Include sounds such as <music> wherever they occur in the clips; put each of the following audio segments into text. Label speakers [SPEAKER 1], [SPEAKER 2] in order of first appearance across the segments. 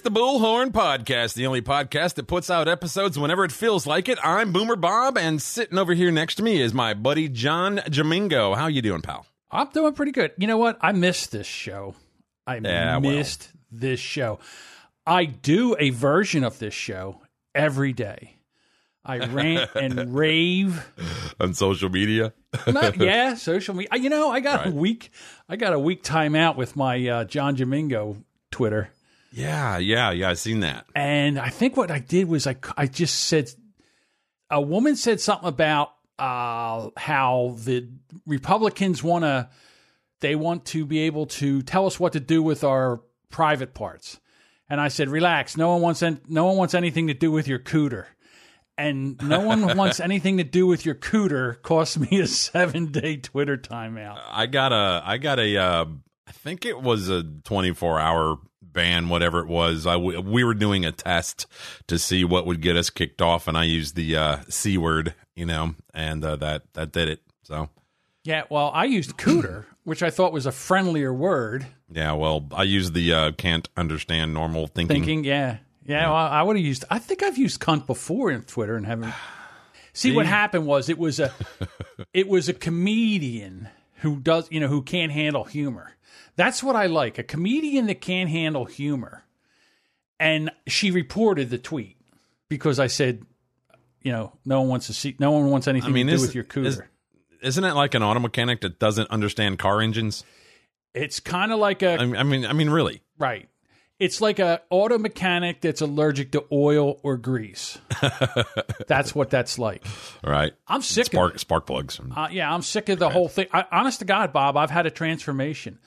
[SPEAKER 1] It's the Bullhorn Podcast, the only podcast that puts out episodes whenever it feels like it. I'm Boomer Bob, and sitting over here next to me is my buddy John Jamingo. How you doing, pal?
[SPEAKER 2] I'm doing pretty good. You know what? I missed this show. I
[SPEAKER 1] Yeah, well.
[SPEAKER 2] missed this show. I do a version of this show every day. I rant <laughs> and rave.
[SPEAKER 1] On social media?
[SPEAKER 2] Not, yeah, social media. You know, I got a week. I got a week timeout with my uh, John Domingo Twitter,
[SPEAKER 1] Yeah, yeah, yeah. I seen that.
[SPEAKER 2] and I think what I did was I I just said a woman said something about uh, how the Republicans want to they want to be able to tell us what to do with our private parts. And I said, "Relax. No one wants an, no one wants anything to do with your cooter." And no <laughs> one wants anything to do with your cooter cost me a 7-day Twitter timeout.
[SPEAKER 1] I got a, I got a, uh, I think it was a 24 hour ban, whatever it was. I w- we were doing a test to see what would get us kicked off, and I used the uh, c word, you know, and uh, that that did it. So
[SPEAKER 2] Yeah, well, I used cooter, which I thought was a friendlier word.
[SPEAKER 1] yeah, well, I used the uh, can't understand normal thinking.
[SPEAKER 2] Thinking, yeah, yeah, well, I would have used. I think I've used cunt before in Twitter and haven't. <sighs> See, what happened was it was a, <laughs> it was a comedian who does you know who can't handle humor. That's what I like a comedian that can't handle humor. And she reported the tweet because I said, you know, no one wants to see, no one wants anything
[SPEAKER 1] I mean,
[SPEAKER 2] to do
[SPEAKER 1] is-
[SPEAKER 2] with your cooter.
[SPEAKER 1] is- Isn't it like an auto mechanic that doesn't understand car engines?
[SPEAKER 2] it's kind of like a
[SPEAKER 1] I mean, I mean, really.
[SPEAKER 2] Right. It's like a auto mechanic that's allergic to oil or grease. <laughs> that's what that's like.
[SPEAKER 1] All right.
[SPEAKER 2] I'm sick
[SPEAKER 1] Spark
[SPEAKER 2] of
[SPEAKER 1] spark plugs.
[SPEAKER 2] uh, yeah, I'm sick of the whole thing. I, honest to God, Bob, I've had a transformation.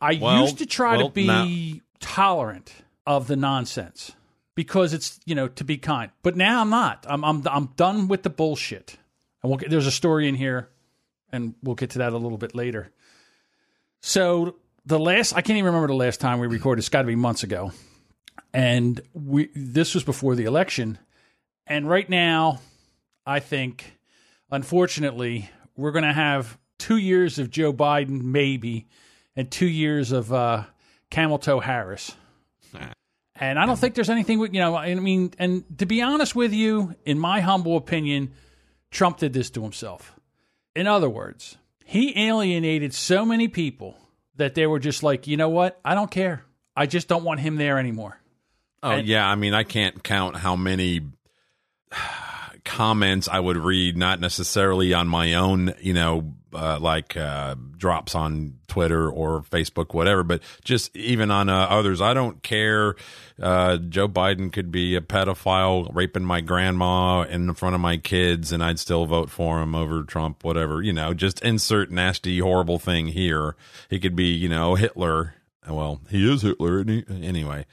[SPEAKER 2] I
[SPEAKER 1] Well-
[SPEAKER 2] used to try
[SPEAKER 1] well,
[SPEAKER 2] to be tolerant of the nonsense because it's you know to be kind, but now I'm not. I'm I'm I'm done with the bullshit. And we'll get, there's a story in here, and we'll get to that a little bit later. So the last I can't even remember the last time we recorded. It's got to be months ago, and we this was before the election. And right now, I think, unfortunately, we're going to have two years of Joe Biden, maybe, and two years of uh, Camel Toe Harris. And I don't think there's anything, you know, I mean, and to be honest with you, in my humble opinion, Trump did this to himself. In other words, he alienated so many people that they were just like, you know what? I don't care. I just don't want him there anymore.
[SPEAKER 1] Oh yeah, I mean, I can't count how many <sighs> comments I would read, not necessarily on my own, you know, uh, like uh, drops on Twitter or Facebook, whatever, but just even on uh, others. I don't care. Uh, Joe Biden could be a pedophile raping my grandma in front of my kids, and I'd still vote for him over Trump. Whatever, you know, just insert nasty, horrible thing here. He could be, you know, Hitler. Well, he is Hitler, he? Anyway.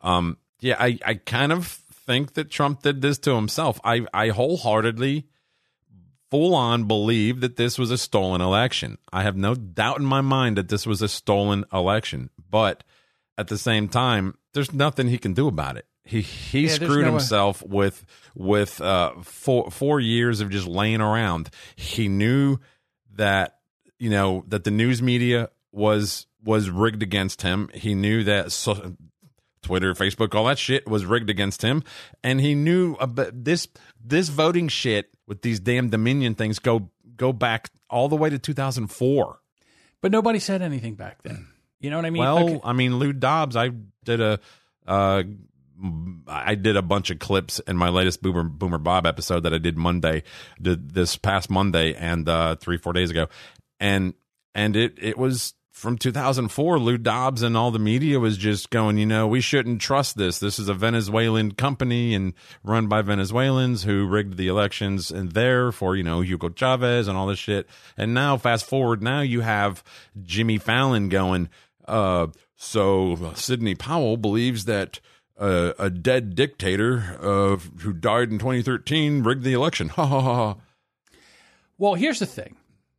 [SPEAKER 1] Um, yeah, I, I kind of think that Trump did this to himself. I, I wholeheartedly, full on believe that this was a stolen election. I have no doubt in my mind that this was a stolen election. But at the same time, there's nothing he can do about it. He he
[SPEAKER 2] there's
[SPEAKER 1] screwed
[SPEAKER 2] no way.
[SPEAKER 1] himself with with uh four four years of just laying around. He knew that you know that the news media was was rigged against him. He knew that so, Twitter, Facebook, all that shit was rigged against him, and he knew about this this voting shit with these damn Dominion things go go back all the way to 2004.
[SPEAKER 2] But nobody said anything back then. <clears throat> You know what I mean?
[SPEAKER 1] Well,
[SPEAKER 2] Okay.
[SPEAKER 1] I mean, Lou Dobbs, I did a, uh, I did a bunch of clips in my latest Boomer Boomer Bob episode that I did Monday, did this past Monday and uh, three four days ago, and and it it was from 2004. Lou Dobbs and all the media was just going, you know, we shouldn't trust this. This is a Venezuelan company and run by Venezuelans who rigged the elections and there for you know Hugo Chavez and all this shit. And now fast forward, now you have Jimmy Fallon going. Uh, so Sidney Powell believes that uh, a dead dictator uh, who died in 2013 rigged the election. Ha ha ha.
[SPEAKER 2] Well, here's the thing,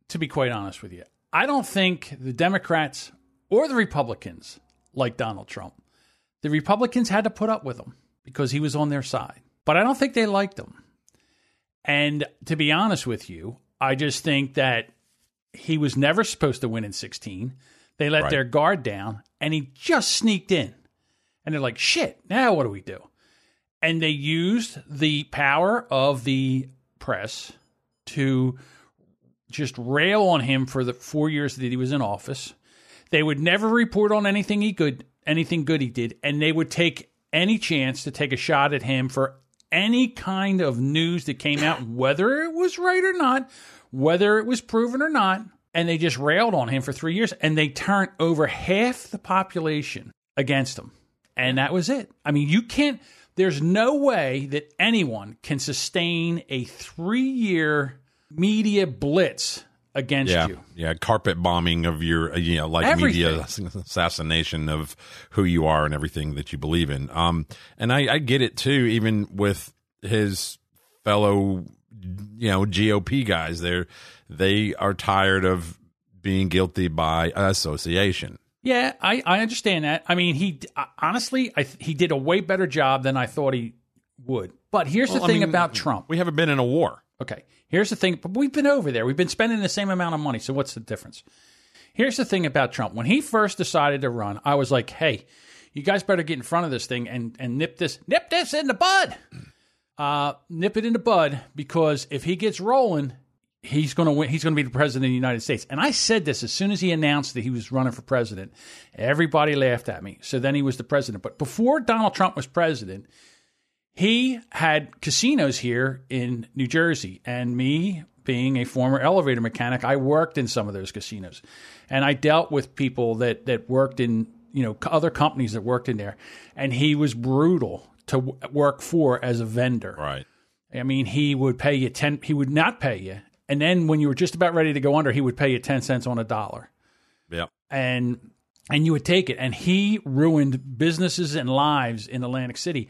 [SPEAKER 2] to be quite honest with you. I don't think the Democrats or the Republicans like Donald Trump. The Republicans had to put up with him because he was on their side. But I don't think they liked him. And to be honest with you, I just think that he was never supposed to win in 16. They let
[SPEAKER 1] Right.
[SPEAKER 2] their guard down and he just sneaked in. And they're like, shit, now what do we do? And they used the power of the press to just rail on him for the four years that he was in office. They would never report on anything he good, anything good he did, and they would take any chance to take a shot at him for any kind of news that came out, <laughs> whether it was right or not, whether it was proven or not. And they just railed on him for three years, and they turned over half the population against him, and that was it. I mean, you can't. There's no way that anyone can sustain a three year media blitz against
[SPEAKER 1] yeah,
[SPEAKER 2] you.
[SPEAKER 1] yeah, carpet bombing of your, uh, you know, like
[SPEAKER 2] Everything.
[SPEAKER 1] media assassination of who you are and everything that you believe in. Um, and I, I get it too, even with his fellow, you know, GOP guys. They're they are tired of being guilty by association.
[SPEAKER 2] Yeah, I, I understand that. I mean, he uh, honestly, I, he did a way better job than I thought he would. But here's
[SPEAKER 1] Well,
[SPEAKER 2] the
[SPEAKER 1] I
[SPEAKER 2] thing
[SPEAKER 1] mean,
[SPEAKER 2] about Trump.
[SPEAKER 1] We haven't been in a war.
[SPEAKER 2] Okay, here's the thing. But we've been over there. We've been spending the same amount of money. So what's the difference? Here's the thing about Trump. When he first decided to run, I was like, hey, you guys better get in front of this thing and, and nip this nip this in the bud. Uh, nip it in the bud because if he gets rolling, he's going to win. He's going to be the president of the United States. And I said this as soon as he announced that he was running for president. Everybody laughed at me. So then he was the president. But before Donald Trump was president, he had casinos here in New Jersey. And me, being a former elevator mechanic, I worked in some of those casinos. And I dealt with people that, that worked in, you know, other companies that worked in there. And he was brutal to w- work for as a vendor.
[SPEAKER 1] Right.
[SPEAKER 2] I mean, he would pay you 10, he would not pay you. And then when you were just about ready to go under, he would pay you 10 cents on a dollar.
[SPEAKER 1] Yep.
[SPEAKER 2] And and you would take it. And he ruined businesses and lives in Atlantic City.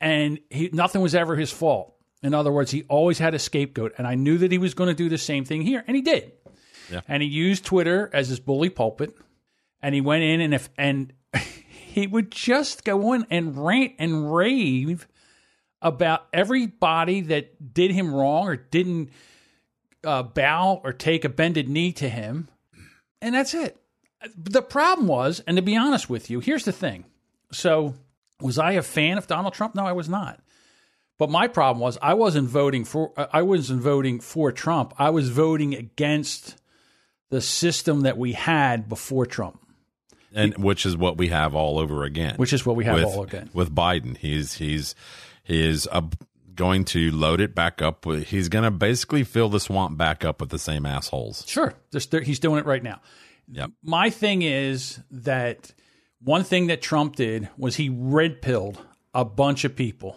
[SPEAKER 2] And he nothing was ever his fault. In other words, he always had a scapegoat. And I knew that he was going to do the same thing here. And he did.
[SPEAKER 1] Yeah.
[SPEAKER 2] And he used Twitter as his bully pulpit. And he went in and if and <laughs> he would just go in and rant and rave about everybody that did him wrong or didn't uh, bow or take a bended knee to him. And that's it. The problem was, and to be honest with you, here's the thing. So, was I a fan of Donald Trump? No, I was not. But my problem was I wasn't voting for I wasn't voting for Trump. I was voting against the system that we had before Trump,
[SPEAKER 1] And which is what we have all over again.
[SPEAKER 2] which is what we have
[SPEAKER 1] with,
[SPEAKER 2] all again.
[SPEAKER 1] with Biden. He's he's he is uh, going to load it back up. He's going to basically fill the swamp back up with the same assholes.
[SPEAKER 2] Sure, Just- he's doing it right now.
[SPEAKER 1] Yep.
[SPEAKER 2] my thing is that one thing that Trump did was he red pilled a bunch of people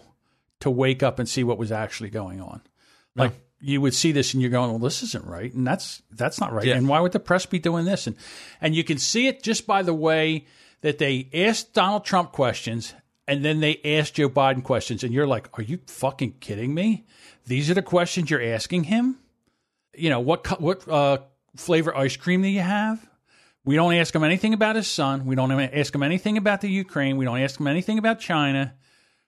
[SPEAKER 2] to wake up and see what was actually going on. Like you would see this and you're going, well, this isn't right, and that's that's not right.
[SPEAKER 1] Yeah.
[SPEAKER 2] And why would the press be doing this? And and you can see it just by the way that they asked Donald Trump questions and then they asked Joe Biden questions, and you're like, are you fucking kidding me? These are the questions you're asking him. You know what? What uh, flavor ice cream do you have? We don't ask him anything about his son. We don't ask him anything about the Ukraine. We don't ask him anything about China.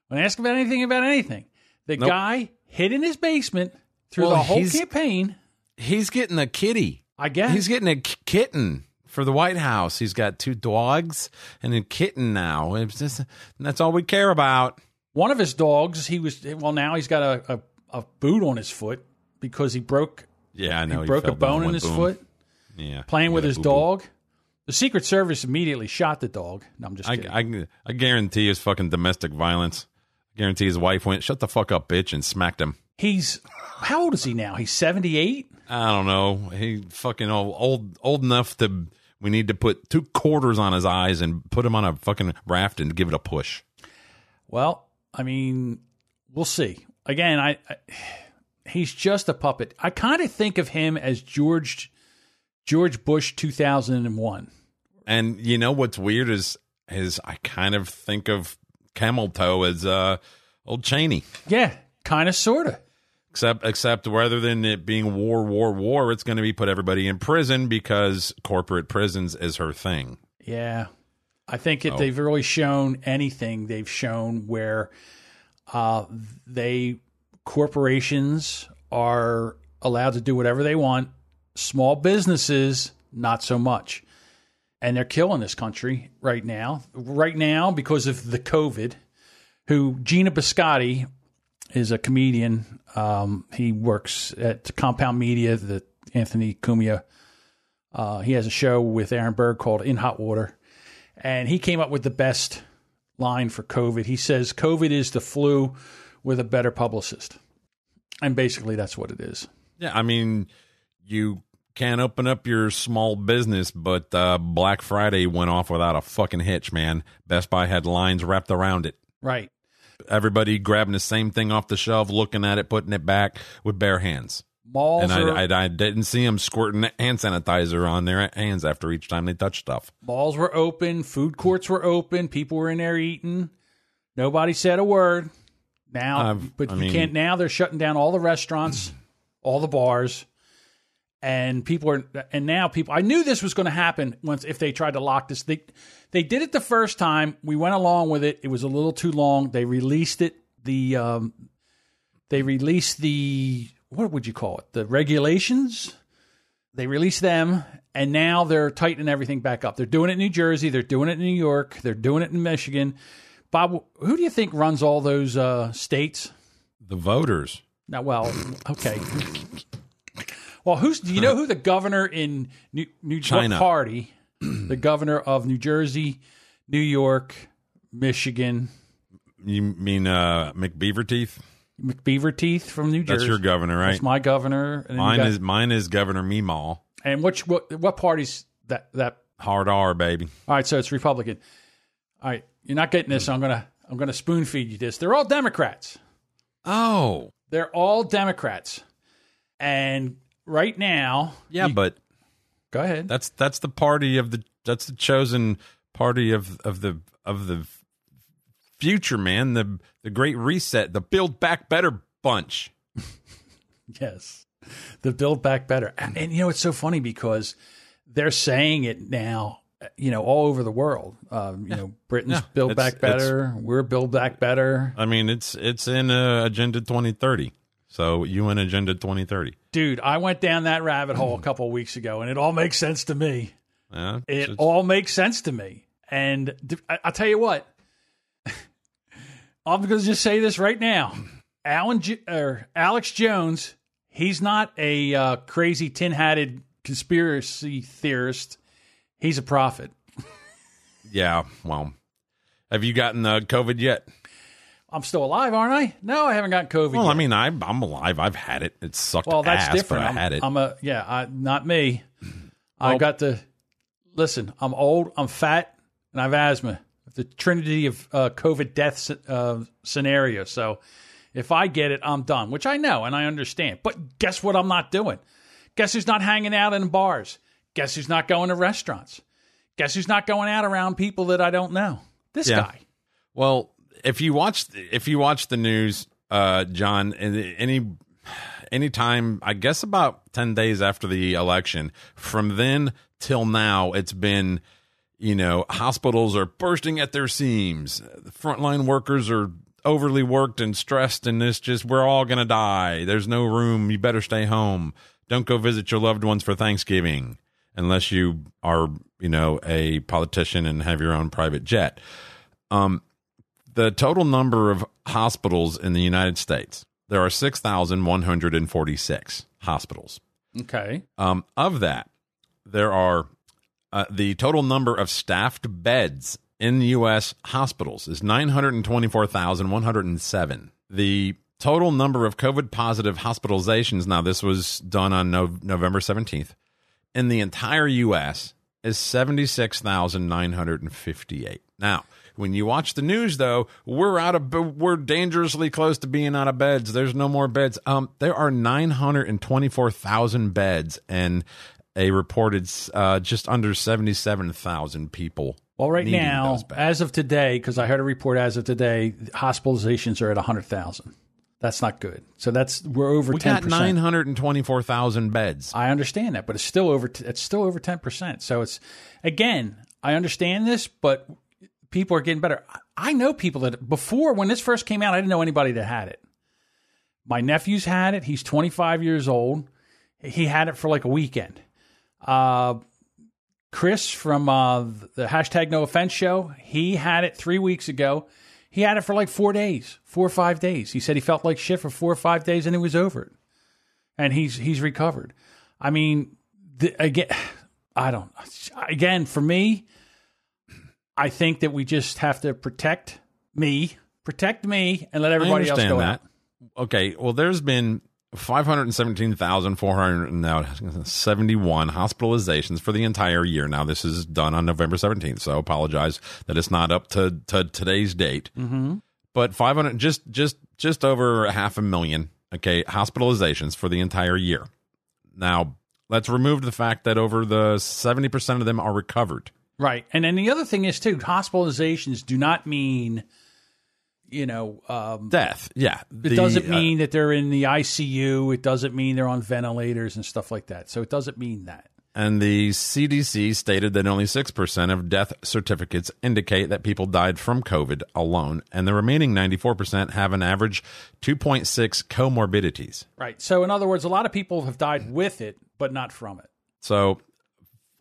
[SPEAKER 2] We don't ask him about anything about anything. The
[SPEAKER 1] Nope.
[SPEAKER 2] guy hid in his basement through
[SPEAKER 1] Well,
[SPEAKER 2] the whole campaign.
[SPEAKER 1] He's getting a kitty.
[SPEAKER 2] I guess.
[SPEAKER 1] He's getting a k- kitten for the White House. He's got two dogs and a kitten now. It's just that's all we care about.
[SPEAKER 2] One of his dogs, he was well. Now he's got a, a, a boot on his foot because he broke
[SPEAKER 1] Yeah, I know.
[SPEAKER 2] he broke a bone in his
[SPEAKER 1] boom.
[SPEAKER 2] foot
[SPEAKER 1] Yeah,
[SPEAKER 2] playing with his dog. The Secret Service immediately shot the dog. No, I'm just
[SPEAKER 1] I,
[SPEAKER 2] kidding.
[SPEAKER 1] I, I guarantee it's fucking domestic violence. I guarantee his wife went, shut the fuck up, bitch, and smacked him.
[SPEAKER 2] he's how old is he now? He's 78.
[SPEAKER 1] I don't know. He fucking old, old, old enough to. We need to put two quarters on his eyes and put him on a fucking raft and give it a push.
[SPEAKER 2] Well, I mean, we'll see. Again, I, I he's just a puppet. I kind of think of him as George George Bush 2001.
[SPEAKER 1] And you know what's weird is is I kind of think of Camel Toe as uh old Cheney.
[SPEAKER 2] Yeah, kind of, sort of.
[SPEAKER 1] Except except rather than it being war, war, war, it's gonna be put everybody in prison because corporate prisons is her thing.
[SPEAKER 2] Yeah. I think if
[SPEAKER 1] Oh.
[SPEAKER 2] they've really shown anything, they've shown where uh, they corporations are allowed to do whatever they want. Small businesses, not so much. And they're killing this country right now. Right now, because of the COVID, who Geno Bisconte is a comedian. Um, he works at Compound Media, the Anthony Cumia. Uh, he has a show with Aaron Berg called In Hot Water. And he came up with the best line for COVID. He says, COVID is the flu with a better publicist. And basically, that's what it is.
[SPEAKER 1] Yeah, I mean, you can't open up your small business, but uh, Black Friday went off without a fucking hitch, man. Best Buy had lines wrapped around it.
[SPEAKER 2] Right.
[SPEAKER 1] Everybody grabbing the same thing off the shelf, looking at it, putting it back with bare hands.
[SPEAKER 2] Malls
[SPEAKER 1] And
[SPEAKER 2] are,
[SPEAKER 1] I, I, I didn't see them squirting hand sanitizer on their hands after each time they touched stuff.
[SPEAKER 2] malls were open, food courts were open, people were in there eating. Nobody said a word. Now,
[SPEAKER 1] I've-
[SPEAKER 2] but
[SPEAKER 1] I
[SPEAKER 2] you
[SPEAKER 1] mean-
[SPEAKER 2] can't. Now they're shutting down all the restaurants, all the bars, and people are. And now people. I knew this was going to happen once if they tried to lock this. They they did it the first time. We went along with it. It was a little too long. They released it. The um, they released the what would you call it? The regulations. They released them, and now they're tightening everything back up. They're doing it in New Jersey. They're doing it in New York. They're doing it in Michigan. Bob, who do you think runs all those uh, states?
[SPEAKER 1] The voters.
[SPEAKER 2] Now, well, okay. Well, who's do you know who the governor in New, New
[SPEAKER 1] China.
[SPEAKER 2] party? the governor of New Jersey, New York, Michigan,
[SPEAKER 1] You mean uh, McBeaver Teeth?
[SPEAKER 2] McBeaver Teeth from New Jersey.
[SPEAKER 1] That's your governor, right?
[SPEAKER 2] That's my governor.
[SPEAKER 1] Mine
[SPEAKER 2] got-
[SPEAKER 1] is mine is Governor Meemaw.
[SPEAKER 2] and which what what party's that that
[SPEAKER 1] Hard R, baby.
[SPEAKER 2] All right, so it's Republican. All right, you're not getting this. So I'm gonna I'm gonna spoon feed you this. They're all Democrats.
[SPEAKER 1] Oh,
[SPEAKER 2] They're all Democrats, and right now,
[SPEAKER 1] yeah, but
[SPEAKER 2] go ahead.
[SPEAKER 1] that's that's the party of the that's the chosen party of of the of the future, man. The the Great Reset, the Build Back Better bunch. <laughs>
[SPEAKER 2] Yes, the Build Back Better, and, and you know it's so funny because they're saying it now. You know, all over the world. Um, you know, Britain's
[SPEAKER 1] Yeah.
[SPEAKER 2] Build
[SPEAKER 1] It's-
[SPEAKER 2] Back Better. We're Build Back Better.
[SPEAKER 1] I mean, it's it's in uh, Agenda 2030. So UN Agenda 2030.
[SPEAKER 2] Dude, I went down that rabbit hole a <clears throat> couple of weeks ago, and it all makes sense to me.
[SPEAKER 1] Yeah,
[SPEAKER 2] It
[SPEAKER 1] it's-
[SPEAKER 2] all makes sense to me. And I'll tell you what, <laughs> I'm going to just say this right now. Alan J- or Alex Jones, he's not a uh, crazy tin hatted conspiracy theorist. He's a prophet. <laughs>
[SPEAKER 1] yeah. Well, have you gotten uh, COVID yet?
[SPEAKER 2] I'm still alive, aren't I? No, I haven't got COVID.
[SPEAKER 1] Well,
[SPEAKER 2] yet.
[SPEAKER 1] I mean, I, I'm alive. I've had it. It sucked.
[SPEAKER 2] well, that's
[SPEAKER 1] ass,
[SPEAKER 2] different.
[SPEAKER 1] But I
[SPEAKER 2] I'm,
[SPEAKER 1] had it.
[SPEAKER 2] I'm a yeah, I, not me. I
[SPEAKER 1] Well-
[SPEAKER 2] got the listen. I'm old. I'm fat, and I have asthma. The trinity of uh, COVID death uh, scenario. So, if I get it, I'm done. Which I know and I understand. But guess what? I'm not doing. Guess who's not hanging out in bars? Guess who's not going to restaurants? Guess who's not going out around people that I don't know? This
[SPEAKER 1] Yeah.
[SPEAKER 2] guy.
[SPEAKER 1] Well, if you watch if you watch the news, uh, John, any any time, I guess about ten days after the election, from then till now, it's been you know hospitals are bursting at their seams. Frontline workers are overly worked and stressed, and it's just we're all gonna die. There's no room. You better stay home. Don't go visit your loved ones for Thanksgiving unless you are you know a politician and have your own private jet. Um, the total number of hospitals in the United States, there are 6,146 hospitals.
[SPEAKER 2] Okay.
[SPEAKER 1] Um, of that, there are uh, the total number of staffed beds in U.S. hospitals is 924,107. The total number of COVID positive hospitalizations, now this was done on no- November 17th, in the entire U.S. is 76,958. Now, when you watch the news, though, we're out of we're dangerously close to being out of beds. There's no more beds. Um, there are 924,000 beds and a reported uh, just under 77,000 people.
[SPEAKER 2] Well, right now, as of today, because I heard a report as of today, hospitalizations are at 100,000. That's not good. So that's we're over
[SPEAKER 1] we
[SPEAKER 2] ten
[SPEAKER 1] got 924,000 beds.
[SPEAKER 2] I understand that, but it's still over. T- it's still over ten percent. So it's again, I understand this, but people are getting better. I- know people that before when this first came out, I didn't know anybody that had it. My nephew's had it. He's 25 years old. He had it for like a weekend. Uh, Chris from uh, the hashtag No Offense show, he had it three weeks ago. He had it for like four days, four or five days. He said he felt like shit for four or five days, and it was over. And he's he's recovered. I mean, the, again, <sighs> I don't. Again, for me, I think that we just have to protect me, protect me, and let everybody else go that. out.
[SPEAKER 1] Okay, well, there's been 517,471 hospitalizations for the entire year. Now, this is done on November 17th, so apologize that it's not up to, to today's date.
[SPEAKER 2] Mm-hmm.
[SPEAKER 1] But 500, just, just, just over half a million, okay, hospitalizations for the entire year. Now, let's remove the fact that over the 70% of them are recovered.
[SPEAKER 2] Right. And then the other thing is, too, hospitalizations do not mean – you know, um,
[SPEAKER 1] death. Yeah,
[SPEAKER 2] it doesn't uh, mean uh, that they're in the ICU. It doesn't mean they're on ventilators and stuff like that. So it doesn't mean that.
[SPEAKER 1] And the CDC stated that only 6% of death certificates indicate that people died from COVID alone, and the remaining 94% have an average 2.6 comorbidities.
[SPEAKER 2] Right. So, in other words, a lot of people have died with it, but not from it.
[SPEAKER 1] So,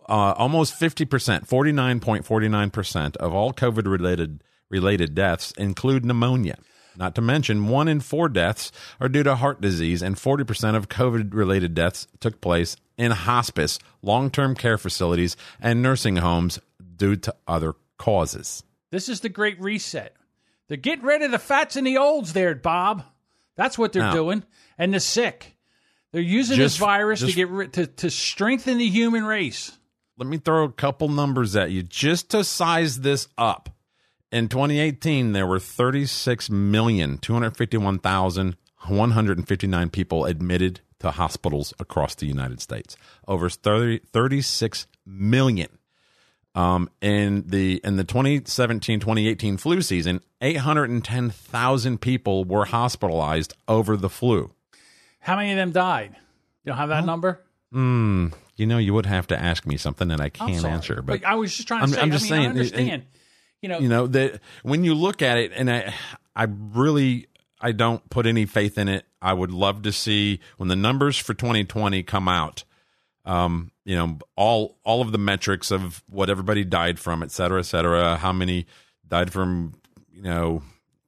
[SPEAKER 1] uh, almost 50%, 49.49% of all COVID related related deaths include pneumonia. Not to mention, one in four deaths are due to heart disease, and 40% of COVID related deaths took place in hospice, long term care facilities, and nursing homes due to other causes.
[SPEAKER 2] This is the great reset. They're getting rid of the fats and the olds there, Bob. That's what they're now, doing. And the sick. They're using just, this virus just, to get rid, to, to strengthen the human race.
[SPEAKER 1] Let me throw a couple numbers at you just to size this up. In 2018, there were 36,251,159 people admitted to hospitals across the United States. Over 30, 36 million. Um, in the in the 2017-2018 flu season, 810,000 people were hospitalized over the flu.
[SPEAKER 2] How many of them died? You don't have that number?
[SPEAKER 1] Mm, you know, you would have to ask me something that I can't answer. But,
[SPEAKER 2] but, I was just trying to I'm, say. I'm just I mean, saying. I understand you know,
[SPEAKER 1] you know that when you look at it, and I, I really, I don't put any faith in it. I would love to see when the numbers for 2020 come out. Um, you know, all all of the metrics of what everybody died from, et cetera, et cetera. How many died from, you know,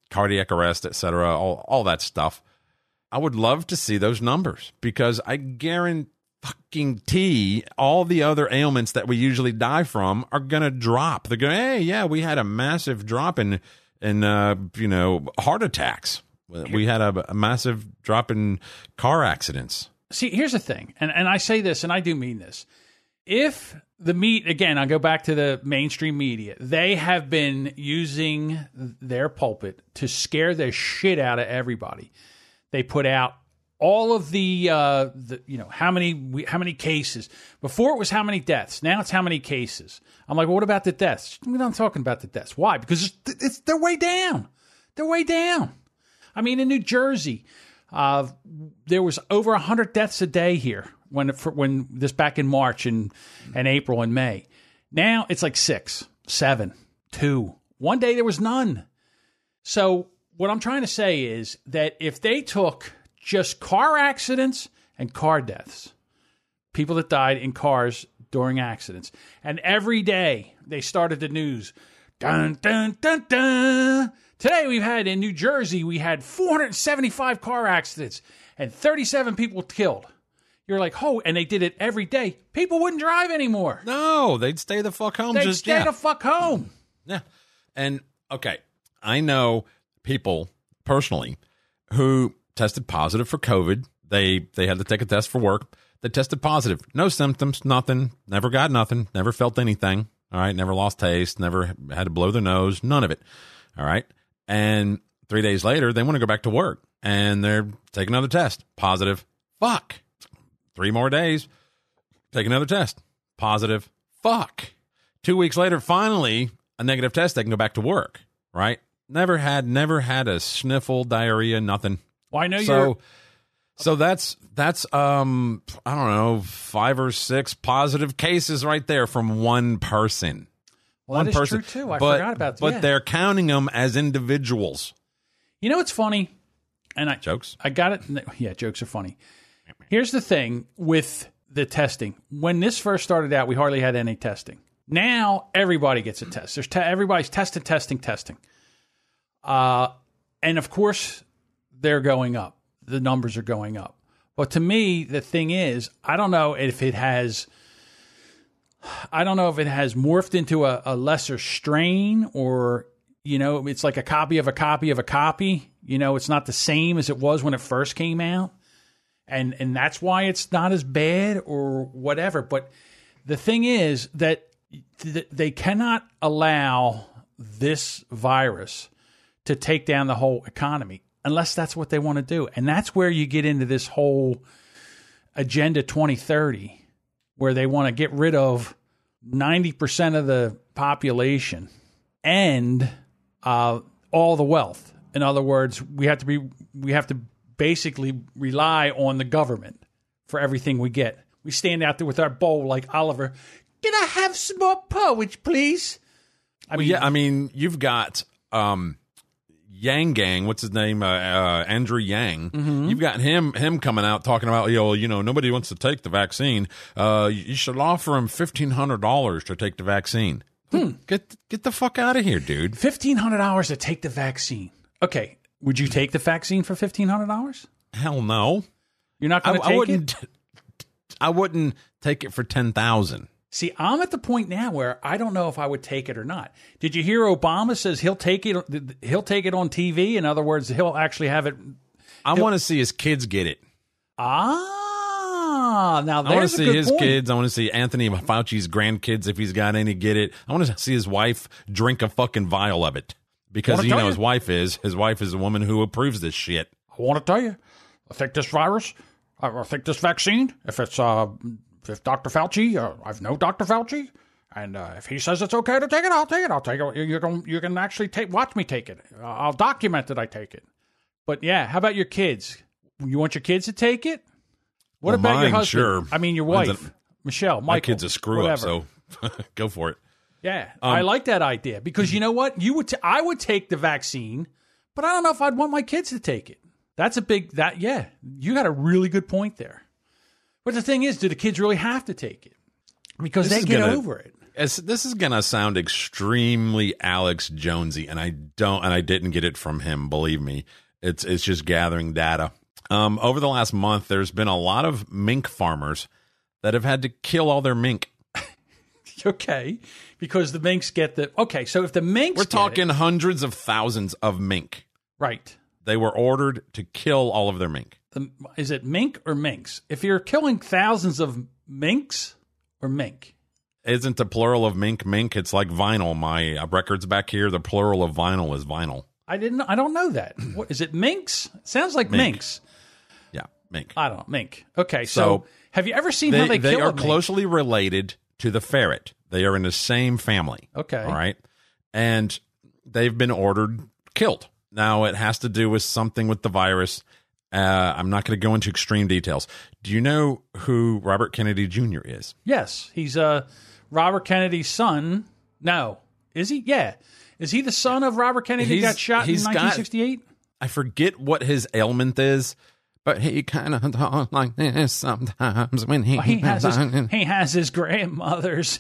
[SPEAKER 1] cardiac arrest, et cetera. All all that stuff. I would love to see those numbers because I guarantee fucking tea, all the other ailments that we usually die from are going to drop. They're going, hey, yeah, we had a massive drop in, in uh, you know, heart attacks. We had a, a massive drop in car accidents.
[SPEAKER 2] See, here's the thing, and, and I say this, and I do mean this. If the meat, again, I go back to the mainstream media, they have been using their pulpit to scare the shit out of everybody. They put out all of the, uh, the you know how many how many cases. Before it was how many deaths. Now it's how many cases. I'm like well, what about the deaths? We're not talking about the deaths. Why? Because it's, it's they're way down. They're way down. I mean in new jersey uh, there was over 100 deaths a day here when when this back in march and and april and may. Now it's like six seven two. One day there was none. So what i'm trying to say is that if they took just car accidents and car deaths. People that died in cars during accidents. And every day they started the news. Dun, dun, dun, dun. Today we've had in New Jersey, we had 475 car accidents and 37 people killed. You're like, oh, and they did it every day. People wouldn't drive anymore.
[SPEAKER 1] No, they'd stay the fuck home.
[SPEAKER 2] They'd
[SPEAKER 1] just,
[SPEAKER 2] stay
[SPEAKER 1] yeah.
[SPEAKER 2] the fuck home.
[SPEAKER 1] Yeah. And okay, I know people personally who tested positive for COVID. They they had to take a test for work. They tested positive. No symptoms, nothing. Never got nothing. Never felt anything. All right. Never lost taste. Never had to blow their nose. None of it. All right. And three days later, they want to go back to work and they're taking another test. Positive. Fuck. Three more days. Take another test. Positive. Fuck. Two weeks later, finally, a negative test. They can go back to work. Right. Never had, never had a sniffle, diarrhea, nothing.
[SPEAKER 2] Well, I know
[SPEAKER 1] so,
[SPEAKER 2] you're.
[SPEAKER 1] So that's that's um I don't know five or six positive cases right there from one person.
[SPEAKER 2] Well, one person. too. I
[SPEAKER 1] but,
[SPEAKER 2] forgot about that.
[SPEAKER 1] But
[SPEAKER 2] yeah.
[SPEAKER 1] they're counting them as individuals.
[SPEAKER 2] You know what's funny? And I
[SPEAKER 1] jokes.
[SPEAKER 2] I got it. Yeah, jokes are funny. Here's the thing with the testing. When this first started out, we hardly had any testing. Now everybody gets a test. There's te- everybody's testing, testing, testing. Uh, and of course, they're going up. The numbers are going up. But to me, the thing is, I don't know if it has. I don't know if it has morphed into a, a lesser strain or you know, it's like a copy of a copy of a copy. You know, it's not the same as it was when it first came out. And and that's why it's not as bad or whatever. But the thing is that th- they cannot allow this virus to take down the whole economy unless that's what they want to do. And that's where you get into this whole agenda 2030 where they want to get rid of 90% of the population and uh, all the wealth. In other words, we have to be we have to basically rely on the government for everything we get. We stand out there with our bowl like Oliver. Can I have some more porridge, please?
[SPEAKER 1] I mean, yeah, I mean, you've got um, Yang Gang. What's his name? Uh, uh, Andrew Yang.
[SPEAKER 2] Mm-hmm.
[SPEAKER 1] You've got him him coming out talking about you know, you know nobody wants to take the vaccine. Uh, you should offer him fifteen hundred dollars to take the vaccine.
[SPEAKER 2] Hmm.
[SPEAKER 1] Get get the fuck out of here, dude.
[SPEAKER 2] Fifteen hundred dollars to take the vaccine. Okay, would you take the vaccine for fifteen hundred dollars?
[SPEAKER 1] Hell no.
[SPEAKER 2] You're not going to
[SPEAKER 1] I wouldn't.
[SPEAKER 2] it.
[SPEAKER 1] I wouldn't take it for ten thousand.
[SPEAKER 2] See, I'm at the point now where I don't know if I would take it or not. Did you hear Obama says he'll take it? He'll take it on TV. In other words, he'll actually have it.
[SPEAKER 1] I want to see his kids get it.
[SPEAKER 2] Ah, now
[SPEAKER 1] I want to see his
[SPEAKER 2] point.
[SPEAKER 1] kids. I want to see Anthony Fauci's grandkids if he's got any get it. I want to see his wife drink a fucking vial of it because you know
[SPEAKER 2] you?
[SPEAKER 1] his wife is his wife is a woman who approves this shit.
[SPEAKER 2] I want to tell you, I think this virus, I I think this vaccine, if it's uh, if Dr. Fauci, uh, I've know Dr. Fauci, and uh, if he says it's okay to take it, I'll take it. I'll take it. You can you can actually take watch me take it. I'll document that I take it. But yeah, how about your kids? You want your kids to take it? What
[SPEAKER 1] Well,
[SPEAKER 2] about your husband?
[SPEAKER 1] sure.
[SPEAKER 2] I mean your wife,
[SPEAKER 1] a-
[SPEAKER 2] Michelle, Michael.
[SPEAKER 1] My kid's a screw
[SPEAKER 2] whatever.
[SPEAKER 1] up, so <laughs> go for it.
[SPEAKER 2] Yeah,
[SPEAKER 1] Um,
[SPEAKER 2] I like that idea because you know what? You would t- I would take the vaccine, but I don't know if I'd want my kids to take it. That's a big that yeah. You got a really good point there. But the thing is, do the kids really have to take it? Because
[SPEAKER 1] This
[SPEAKER 2] they get
[SPEAKER 1] gonna-
[SPEAKER 2] over it.
[SPEAKER 1] As, this is gonna sound extremely Alex Jonesy, and I don't, and I didn't get it from him. Believe me, it's it's just gathering data. Um, over the last month, there's been a lot of mink farmers that have had to kill all their mink. <laughs>
[SPEAKER 2] Okay, because the minks get the okay. So if the minks,
[SPEAKER 1] We're talking
[SPEAKER 2] it-
[SPEAKER 1] hundreds of thousands of mink.
[SPEAKER 2] right.
[SPEAKER 1] They were ordered to kill all of their mink.
[SPEAKER 2] The, is it mink or minks? If you're killing thousands of minks or mink,
[SPEAKER 1] Isn't the plural of mink mink? It's like vinyl. My uh, records back here, the plural of vinyl is vinyl.
[SPEAKER 2] I didn't. I don't know that. What is it? Minks? It sounds like
[SPEAKER 1] Mink.
[SPEAKER 2] minks.
[SPEAKER 1] Yeah, mink.
[SPEAKER 2] I don't know. Mink. Okay, so,
[SPEAKER 1] So,
[SPEAKER 2] have you ever seen
[SPEAKER 1] They,
[SPEAKER 2] how they,
[SPEAKER 1] they
[SPEAKER 2] kill
[SPEAKER 1] are
[SPEAKER 2] a mink?
[SPEAKER 1] closely related to the ferret. They are in the same family.
[SPEAKER 2] Okay.
[SPEAKER 1] All right. And they've been ordered killed. Now it has to do with something with the virus. Uh, I'm not going to go into extreme details. Do you know who Robert Kennedy Jr. is?
[SPEAKER 2] Yes, he's uh Robert Kennedy's son. No, is he? Yeah, is he the son of Robert Kennedy? who got shot in
[SPEAKER 1] he's got-
[SPEAKER 2] 1968.
[SPEAKER 1] I forget what his ailment is, but he kind of <laughs> talks like this sometimes when he,
[SPEAKER 2] he has his, <laughs> he has his grandmother's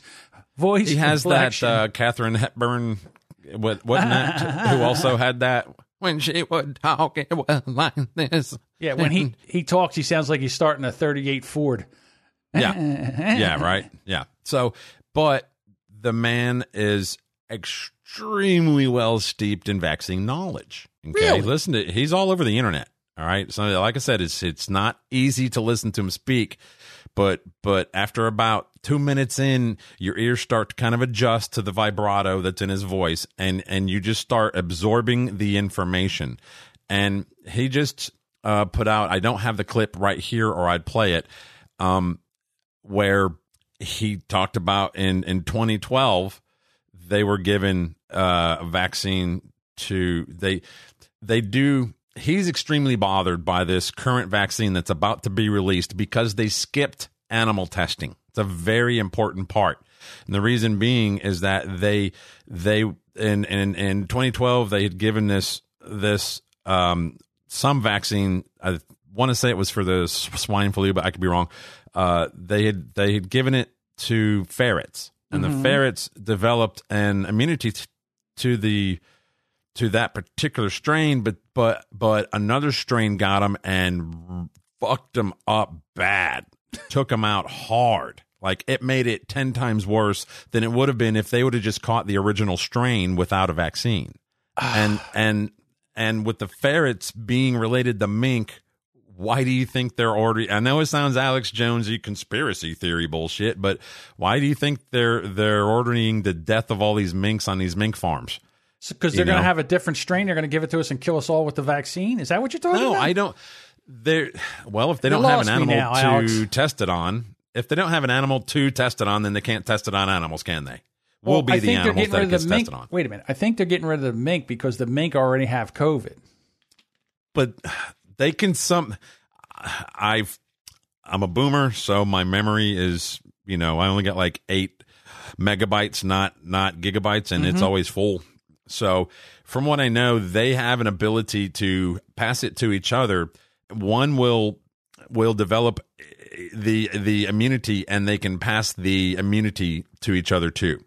[SPEAKER 2] voice.
[SPEAKER 1] he has that uh, Katharine Hepburn. What wasn't that <laughs> who also had that when she would talk? It was like this.
[SPEAKER 2] yeah, when he <laughs> he talks, he sounds like he's starting a 38 Ford.
[SPEAKER 1] Yeah. <laughs> yeah, right. Yeah. So, but the man is extremely well steeped in vaccine knowledge. Okay.
[SPEAKER 2] Really?
[SPEAKER 1] Listen to he's all over the internet. All right. So like I said, it's it's not easy to listen to him speak, but but after about two minutes in, your ears start to kind of adjust to the vibrato that's in his voice and and you just start absorbing the information. And he just uh, put out I don't have the clip right here or I'd play it. Um where he talked about in in 2012 they were given uh, a vaccine to they they do he's extremely bothered by this current vaccine that's about to be released because they skipped animal testing it's a very important part. And the reason being is that they they in in in 2012 they had given this this um some vaccine. I want to say it was for the swine flu but I could be wrong. Uh, they had they had given it to ferrets, and the ferrets developed an immunity t- to the to that particular strain, but but but another strain got them and fucked them up bad, took them out hard. Like it made it ten times worse than it would have been if they would have just caught the original strain without a vaccine. and <sighs> and and with the ferrets being related to mink, why do you think they're ordering? I know it sounds Alex Jonesy conspiracy theory bullshit, but why do you think they're they're ordering the death of all these minks on these mink farms?
[SPEAKER 2] Because
[SPEAKER 1] You
[SPEAKER 2] they're going to have a different strain. They're going to give it to us and kill us all with the vaccine. Is that what you're talking
[SPEAKER 1] No,
[SPEAKER 2] about?
[SPEAKER 1] No, I don't. They're well, if they don't have an animal
[SPEAKER 2] now,
[SPEAKER 1] to
[SPEAKER 2] Alex.
[SPEAKER 1] test it on, if they don't have an animal to test it on, then they can't test it on animals, can they? Will
[SPEAKER 2] Well,
[SPEAKER 1] be
[SPEAKER 2] I
[SPEAKER 1] the animals
[SPEAKER 2] getting
[SPEAKER 1] that
[SPEAKER 2] rid
[SPEAKER 1] it
[SPEAKER 2] of
[SPEAKER 1] gets tested on.
[SPEAKER 2] Wait a minute. I think they're getting rid of the mink because the mink already have COVID.
[SPEAKER 1] but they can some i've i'm a boomer so my memory is you know i only got like eight megabytes not not gigabytes and it's mm-hmm. always full so from what i know they have an ability to pass it to each other one will will develop the the immunity and they can pass the immunity to each other too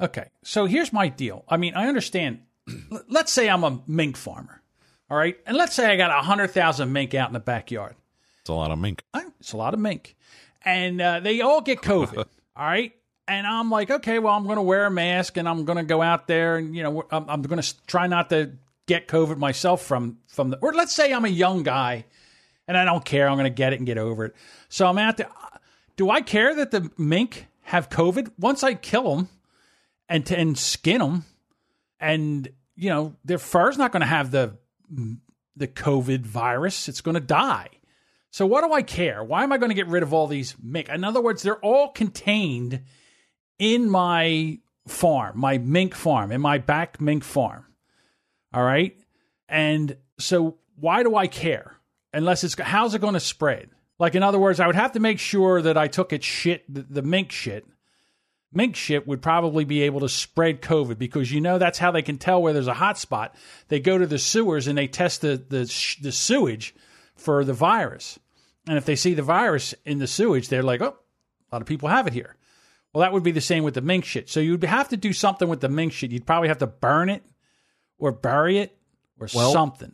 [SPEAKER 2] Okay. So here's my deal. I mean, I understand. <clears throat> Let's say I'm a mink farmer. All right. And let's say I got 100,000 mink out in the backyard.
[SPEAKER 1] it's a lot of mink
[SPEAKER 2] right, It's a lot of mink. And uh, they all get COVID. <laughs> all right. And I'm like, okay, well, I'm going to wear a mask and I'm going to go out there and, you know, I'm, I'm going to try not to get COVID myself from, from the, or let's say I'm a young guy and I don't care. I'm going to get it and get over it. So I'm out there. Do I care that the mink have COVID? Once I kill them and, and skin them and, you know, their fur's not going to have the, the COVID virus. It's going to die. So what do I care? Why am I going to get rid of all these mink? In other words, they're all contained in my farm, my mink farm, in my back mink farm. All right? And so why do I care? Unless it's how's it going to spread? Like in other words, I would have to make sure that I took its shit, the, the mink shit. Mink shit would probably be able to spread COVID because you know that's how they can tell where there's a hot spot. They go to the sewers and they test the the, the sewage for the virus. And if they see the virus in the sewage, they're like, oh, a lot of people have it here. Well, that would be the same with the mink shit. So you'd have to do something with the mink shit. You'd probably have to burn it or bury it or
[SPEAKER 1] Well-
[SPEAKER 2] something.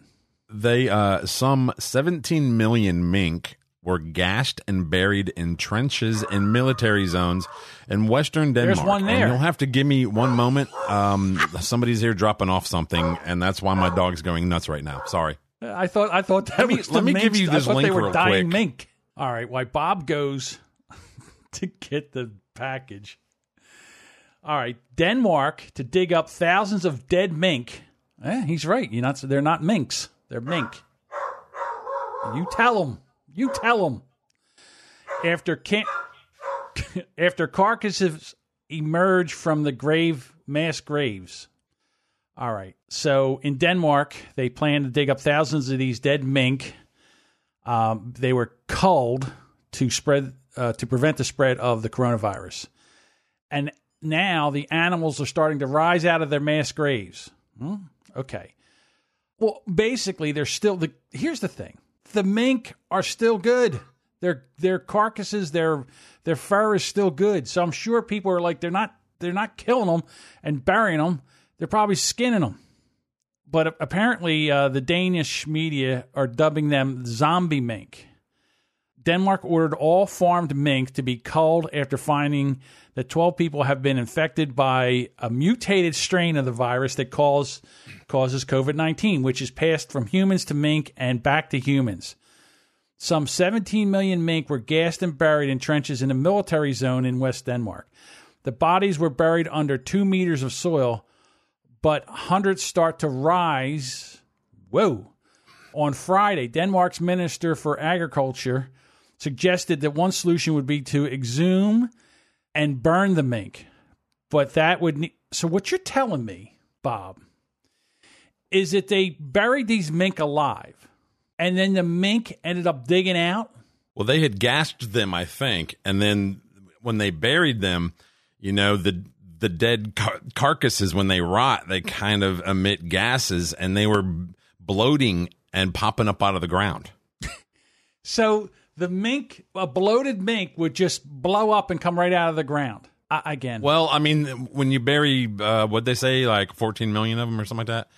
[SPEAKER 1] they uh some 17 million mink were gashed and buried in trenches in military zones in western Denmark.
[SPEAKER 2] There's one
[SPEAKER 1] And
[SPEAKER 2] there.
[SPEAKER 1] you'll have to give me one moment. Um, somebody's here dropping off something, and that's why my dog's going nuts right now. Sorry.
[SPEAKER 2] I thought I thought that
[SPEAKER 1] me-
[SPEAKER 2] was the
[SPEAKER 1] let me
[SPEAKER 2] mink-
[SPEAKER 1] give you this
[SPEAKER 2] I thought they
[SPEAKER 1] link
[SPEAKER 2] were
[SPEAKER 1] real
[SPEAKER 2] dying
[SPEAKER 1] quick.
[SPEAKER 2] mink. All right, why Bob goes <laughs> to get the package. All right, Denmark to dig up thousands of dead mink. Eh, he's right. You're not. They're not minks. They're mink. You tell them. You tell them. After can <laughs> after carcasses emerge from the grave mass graves. All right. So in Denmark, they plan to dig up thousands of these dead mink. Um, they were culled to spread uh, to prevent the spread of the coronavirus, and now the animals are starting to rise out of their mass graves. Hmm, Okay. Well, basically, they're still the. Here's the thing: the mink are still good. Their their carcasses, their their fur is still good. So I'm sure people are like they're not they're not killing them and burying them. They're probably skinning them. But apparently, uh, the Danish media are dubbing them zombie mink. Denmark ordered all farmed mink to be culled after finding that 12 people have been infected by a mutated strain of the virus that cause, causes COVID 19, which is passed from humans to mink and back to humans. Some 17 million mink were gassed and buried in trenches in a military zone in West Denmark. The bodies were buried under two meters of soil, but hundreds start to rise. Whoa. On Friday, Denmark's Minister for Agriculture suggested that one solution would be to exhume and burn the mink. But that would need. So, what you're telling me, Bob, is that they buried these mink alive and then the mink ended up digging out?
[SPEAKER 1] Well, they had gassed them, I think, and then when they buried them, you know the the dead car- carcasses when they rot, they kind of emit gases, and they were bloating and popping up out of the ground. <laughs>
[SPEAKER 2] So the mink, a bloated mink, would just blow up and come right out of the ground. I, again,
[SPEAKER 1] Well, I mean, when you bury, uh, what they say, like 14 million of them or something like that.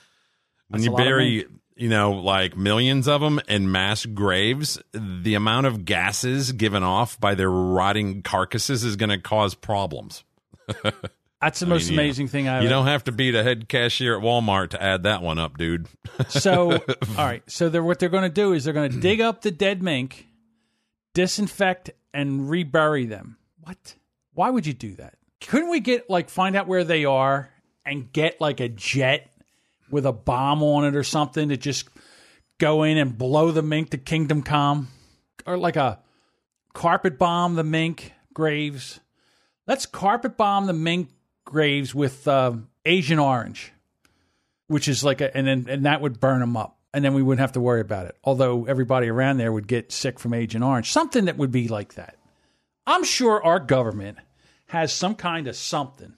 [SPEAKER 1] When
[SPEAKER 2] That's
[SPEAKER 1] you
[SPEAKER 2] a lot of
[SPEAKER 1] bury, you know, like millions of them in mass graves, the amount of gases given off by their rotting carcasses is going to cause problems. <laughs>
[SPEAKER 2] that's the most
[SPEAKER 1] mean,
[SPEAKER 2] amazing thing I.
[SPEAKER 1] You don't have to be the head cashier at Walmart to add that one up, dude.
[SPEAKER 2] So, <laughs> all right. So they're what they're going to do is they're going to dig up the dead mink, disinfect, and rebury them. What? Why would you do that? Couldn't we get like find out where they are and get like a jet with a bomb on it or something to just go in and blow the mink to kingdom come, or like a carpet bomb the mink graves. Let's carpet bomb the mink graves with uh, Agent Orange which is like a, and then and that would burn them up, and then we wouldn't have to worry about it. Although everybody around there would get sick from Agent Orange, something that would be like that. I'm sure our government has some kind of something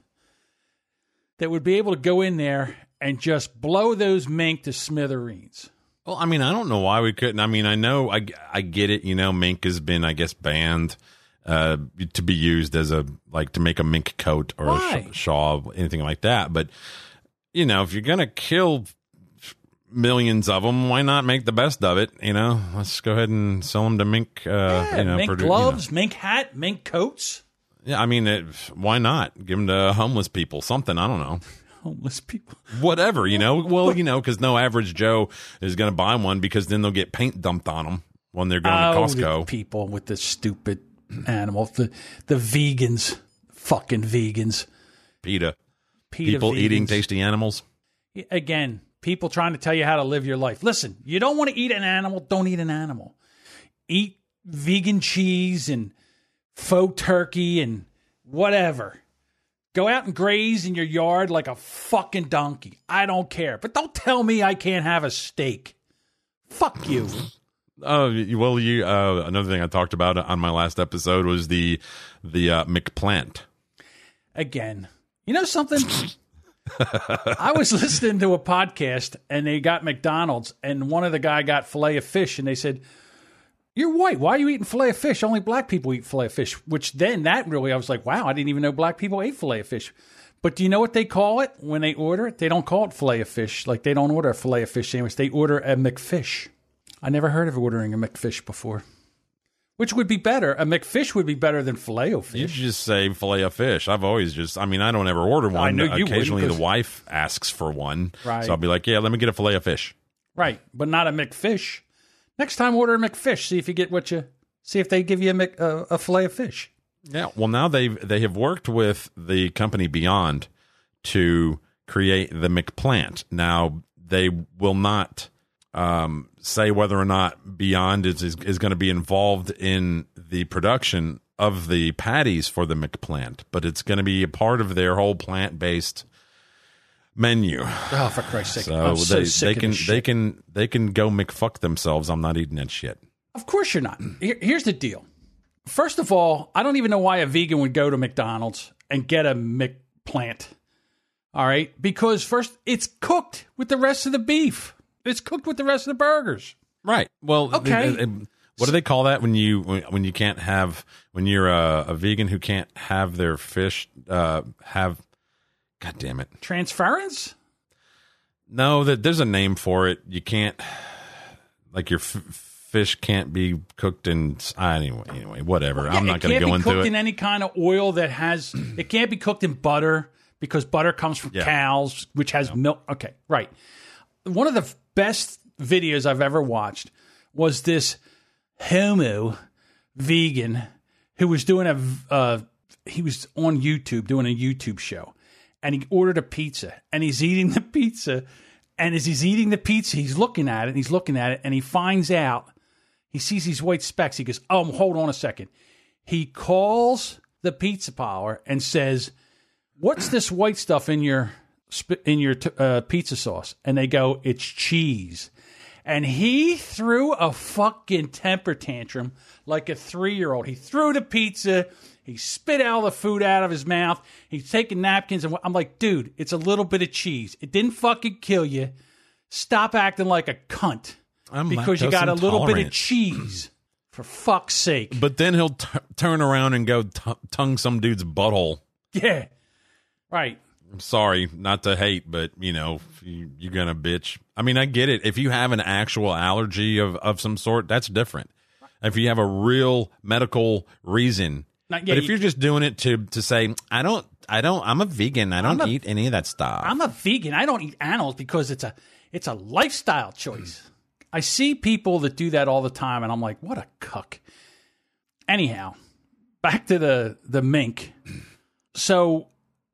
[SPEAKER 2] that would be able to go in there and just blow those mink to smithereens.
[SPEAKER 1] Well, I mean, I don't know why we couldn't. I mean, I know, I, I get it. You know, mink has been, I guess, banned uh, to be used as a like to make a mink coat or
[SPEAKER 2] Why?
[SPEAKER 1] a sh- shawl, anything like that. But you know, if you're gonna kill millions of them, why not make the best of it? You know, let's go ahead and sell them to mink. Uh,
[SPEAKER 2] Yeah,
[SPEAKER 1] you know,
[SPEAKER 2] mink
[SPEAKER 1] produ- you know.
[SPEAKER 2] gloves, mink hat, mink coats.
[SPEAKER 1] Yeah, I mean, it, why not give them to homeless people? Something I don't know. <laughs>
[SPEAKER 2] Homeless people.
[SPEAKER 1] Whatever, you know. <laughs> Well, you know, because no average Joe is going to buy one because then they'll get paint dumped on them when they're going
[SPEAKER 2] Oh,
[SPEAKER 1] to
[SPEAKER 2] the
[SPEAKER 1] Costco.
[SPEAKER 2] people with the stupid animals, the the vegans, fucking vegans.
[SPEAKER 1] PETA.
[SPEAKER 2] PETA
[SPEAKER 1] People eating tasty animals.
[SPEAKER 2] again, people trying to tell you how to live your life. Listen, you don't want to eat an animal, don't eat an animal. Eat vegan cheese and faux turkey and whatever. Go out and graze in your yard like a fucking donkey. I don't care. But don't tell me I can't have a steak. Fuck you.
[SPEAKER 1] Oh you- well, you. Uh, another thing I talked about on my last episode was the the uh, McPlant.
[SPEAKER 2] Again. You know something? <laughs> <laughs> I was listening to a podcast and they got McDonald's and one of the guy got filet of fish and they said, You're white. Why are you eating filet of fish? Only black people eat filet of fish. Which then that really I was like, Wow, I didn't even know black people ate filet of fish. But do you know what they call it when they order it? They don't call it filet of fish. Like they don't order a filet of fish sandwich. They order a McFish. I never heard of ordering a McFish before. Which would be better? A McFish would be better than filet of fish.
[SPEAKER 1] You just say fillet of fish. I've always just. I mean, I don't ever order one.
[SPEAKER 2] I know you wouldn't,
[SPEAKER 1] the wife asks for one,
[SPEAKER 2] Right.
[SPEAKER 1] so I'll be like, "Yeah, let me get a fillet of fish."
[SPEAKER 2] Right, but not a McFish. Next time, order a McFish. See if you get what you. See if they give you a, Mc, uh, a fillet of fish.
[SPEAKER 1] Yeah. Well, now they they have worked with the company Beyond to create the McPlant. Now they will not um, say whether or not Beyond is is, is going to be involved in the production of the patties for the McPlant, but it's going to be a part of their whole plant based menu.
[SPEAKER 2] Oh, for Christ's sake!
[SPEAKER 1] So,
[SPEAKER 2] so
[SPEAKER 1] they they can they can they can go McFuck themselves. I'm not eating that shit.
[SPEAKER 2] Of course, you're not. Here- here's the deal. First of all, I don't even know why a vegan would go to McDonald's and get a McPlant. All right, because first, it's cooked with the rest of the beef. It's cooked with the rest of the burgers.
[SPEAKER 1] Right. Well,
[SPEAKER 2] Okay.
[SPEAKER 1] what do they call that when you when when you can't have when you're a, a vegan who can't have their fish uh, have? God damn it!
[SPEAKER 2] Transference?
[SPEAKER 1] No, that there's a name for it. You can't like your f- fish can't be cooked in anyway. Anyway, whatever. I'm not going to
[SPEAKER 2] can't
[SPEAKER 1] go
[SPEAKER 2] be
[SPEAKER 1] into
[SPEAKER 2] cooked in any kind of oil that has. It can't be cooked in butter because butter comes from
[SPEAKER 1] Yeah.
[SPEAKER 2] cows, which has milk. Okay, right. One of the best videos I've ever watched was this homo vegan who was doing a Uh, he was on YouTube doing a YouTube show, and he ordered a pizza, and he's eating the pizza, and as he's eating the pizza, he's looking at it, and he's looking at it, and he finds out he sees these white specks. He goes, "Oh, hold on a second. He calls the pizza parlor and says, "What's this white stuff in your in your t- uh, pizza sauce?" And they go, "It's cheese." And he threw a fucking temper tantrum like a three year old. He threw the pizza. He spit all the food out of his mouth. He's taking napkins. And I'm like, dude, it's a little bit of cheese. It didn't fucking kill you. Stop acting like a cunt
[SPEAKER 1] I'm
[SPEAKER 2] because you got a little bit of cheese. For fuck's sake.
[SPEAKER 1] But then he'll t- turn around and go t- tongue some dude's butthole.
[SPEAKER 2] Yeah. Right.
[SPEAKER 1] I'm sorry, not to hate, but you know, you, you're gonna bitch. I mean, I get it. If you have an actual allergy of, of some sort, that's different. If you have a real medical reason,
[SPEAKER 2] Not-
[SPEAKER 1] but if
[SPEAKER 2] you-
[SPEAKER 1] you're just doing it to to say, I don't, I don't, I'm a vegan. I don't
[SPEAKER 2] I'm a-
[SPEAKER 1] eat any of that stuff.
[SPEAKER 2] I'm a vegan. I don't eat animals because it's a it's a lifestyle choice. I see people that do that all the time, and I'm like, what a cuck. Anyhow, back to the the mink. So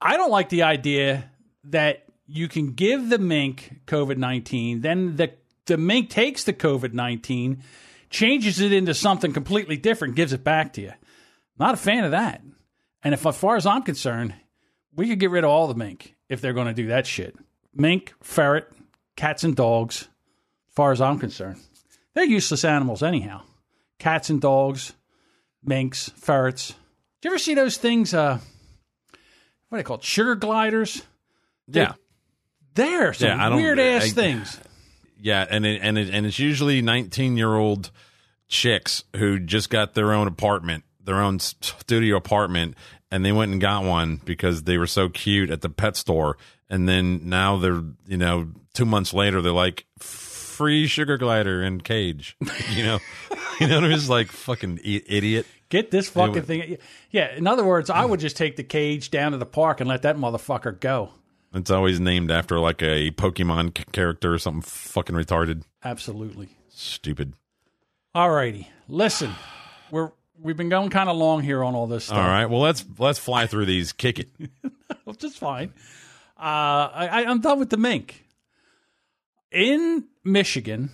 [SPEAKER 2] I don't like the idea that you can give the mink COVID nineteen, then the the mink takes the COVID nineteen, changes it into something completely different, gives it back to you. Not a fan of that. And if, as far as I'm concerned, we could get rid of all the mink if they're going to do that shit. Mink, ferret, cats and dogs, as far as I'm concerned. They're useless animals anyhow. Cats and dogs, minks, ferrets. Do you ever see those things, uh, what are they called? Sugar gliders?
[SPEAKER 1] yeah,
[SPEAKER 2] They're some
[SPEAKER 1] Yeah, I
[SPEAKER 2] weird ass
[SPEAKER 1] I-
[SPEAKER 2] things.
[SPEAKER 1] yeah, and it, and it, and it's usually 19 year old chicks who just got their own apartment, their own studio apartment, and they went and got one because they were so cute at the pet store, and then now they're you know two months later they're like free sugar glider and cage, <laughs> you know, <laughs> you know, it's like fucking idiot.
[SPEAKER 2] Get this fucking thing. Yeah, in other words, I would just take the cage down to the park and let that motherfucker go.
[SPEAKER 1] It's always named after like a Pokemon c- character or something fucking retarded,
[SPEAKER 2] Absolutely.
[SPEAKER 1] stupid.
[SPEAKER 2] All righty. Listen, we're we've been going kind of long here on all this stuff.
[SPEAKER 1] All right, well let's let's fly through these. Kick it. <laughs>
[SPEAKER 2] which is fine. Uh, I- I'm done with the mink. In Michigan,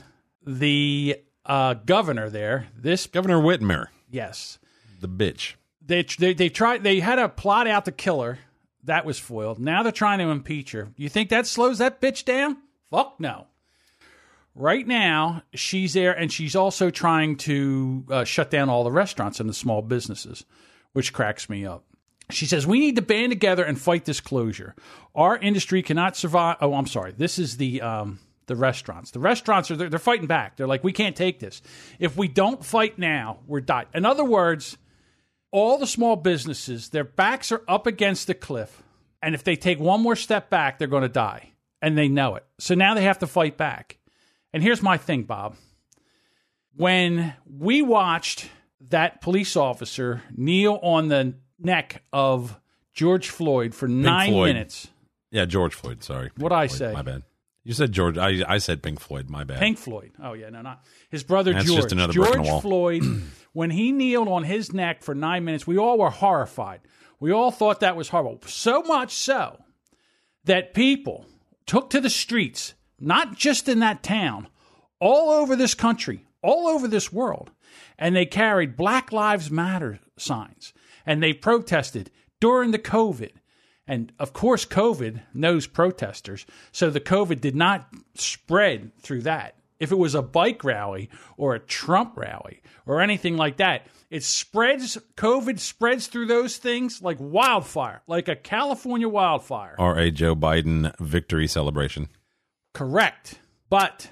[SPEAKER 2] the uh, governor there, this
[SPEAKER 1] Governor Whitmer,
[SPEAKER 2] yes,
[SPEAKER 1] the bitch.
[SPEAKER 2] they they they tried they had a plot out to kill her. That was foiled. Now they're trying to impeach her. You think that slows that bitch down? Fuck no. Right now, she's there, and she's also trying to uh, shut down all the restaurants and the small businesses, which cracks me up. She says, We need to band together and fight this closure. Our industry cannot survive. Oh, I'm sorry. This is the. Um, the restaurants. The restaurants are they're, they're fighting back. They're like, we can't take this. If we don't fight now, we're done. In other words, all the small businesses, their backs are up against the cliff. And if they take one more step back, they're going to die. And they know it. So now they have to fight back. And here's my thing, Bob. When we watched that police officer kneel on the neck of George Floyd for nine
[SPEAKER 1] Floyd.
[SPEAKER 2] minutes,
[SPEAKER 1] Yeah, George Floyd. Sorry.
[SPEAKER 2] What'd I
[SPEAKER 1] Floyd,
[SPEAKER 2] say?
[SPEAKER 1] My bad. You said George. I I said Pink Floyd. My bad.
[SPEAKER 2] Pink Floyd. Oh yeah, no, not his brother
[SPEAKER 1] That's
[SPEAKER 2] George.
[SPEAKER 1] just another brick in
[SPEAKER 2] George. Floyd. <clears throat> when he kneeled on his neck for nine minutes, we all were horrified. We all thought that was horrible. So much so that people took to the streets, not just in that town, all over this country, all over this world, and they carried Black Lives Matter signs and they protested during the COVID. And of course, COVID knows protesters. So the COVID did not spread through that. If it was a bike rally or a Trump rally or anything like that, it spreads, COVID spreads through those things like wildfire, like a California wildfire.
[SPEAKER 1] Or a Joe Biden victory celebration.
[SPEAKER 2] Correct. But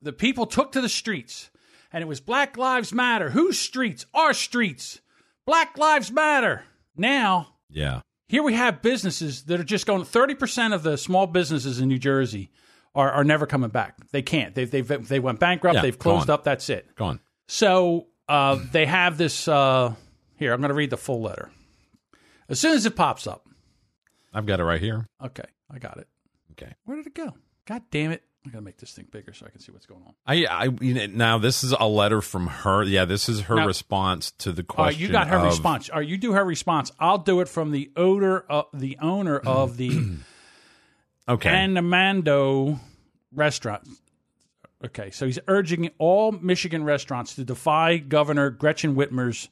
[SPEAKER 2] the people took to the streets and it was Black Lives Matter. Whose streets? Our streets. Black Lives Matter. Now,
[SPEAKER 1] Yeah.
[SPEAKER 2] Here we have businesses that are just going 30% of the small businesses in New Jersey are, are never coming back. They can't. They, they've, they went bankrupt.
[SPEAKER 1] Yeah,
[SPEAKER 2] they've closed up. That's it.
[SPEAKER 1] Gone.
[SPEAKER 2] So uh, they have this. Uh, here, I'm going to read the full letter. As soon as it pops up.
[SPEAKER 1] I've got it right here.
[SPEAKER 2] Okay, I got it.
[SPEAKER 1] Okay.
[SPEAKER 2] Where did it go? God damn it. I'm going to make this thing bigger so I can see what's going on.
[SPEAKER 1] I, I you know, now this is a letter from her. Yeah, this is her
[SPEAKER 2] Now-
[SPEAKER 1] response to the question.
[SPEAKER 2] you got her
[SPEAKER 1] of-
[SPEAKER 2] response. Right, you do her response. I'll do it from the odor, of the owner of the <clears throat>
[SPEAKER 1] Okay.
[SPEAKER 2] Anamando restaurant. Okay, so he's urging all Michigan restaurants to defy Governor Gretchen Whitmer's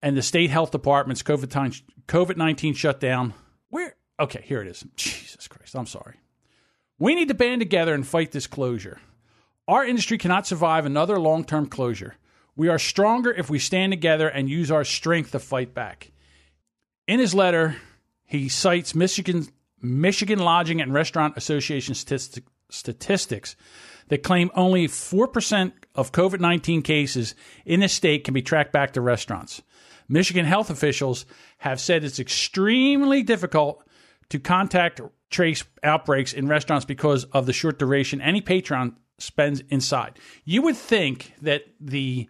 [SPEAKER 2] and the state health department's COVID nineteen shutdown. Where? Okay, here it is. Jesus Christ, I'm sorry. We need to band together and fight this closure. Our industry cannot survive another long term closure. We are stronger if we stand together and use our strength to fight back. In his letter, he cites Michigan, Michigan Lodging and Restaurant Association statistic, statistics that claim only 4% of COVID 19 cases in the state can be tracked back to restaurants. Michigan health officials have said it's extremely difficult to contact trace outbreaks in restaurants because of the short duration any patron spends inside. You would think that the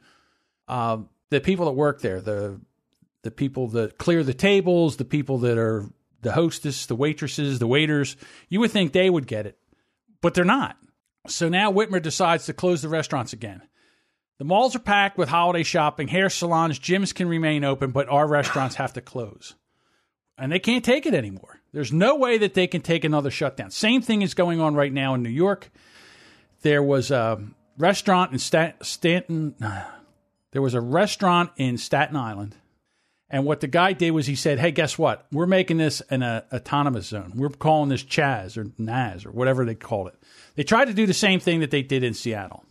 [SPEAKER 2] uh, the people that work there, the the people that clear the tables, the people that are the hostess, the waitresses, the waiters, you would think they would get it, but they're not. So now Whitmer decides to close the restaurants again. The malls are packed with holiday shopping, hair salons, gyms can remain open, but our restaurants have to close. And they can't take it anymore. There's no way that they can take another shutdown. Same thing is going on right now in New York. There was a restaurant in Stat- Stanton. <sighs> There was a restaurant in Staten Island. And what the guy did was he said, Hey, guess what? We're making this an uh, autonomous zone. We're calling this Chaz or Naz or whatever they called it. They tried to do the same thing that they did in Seattle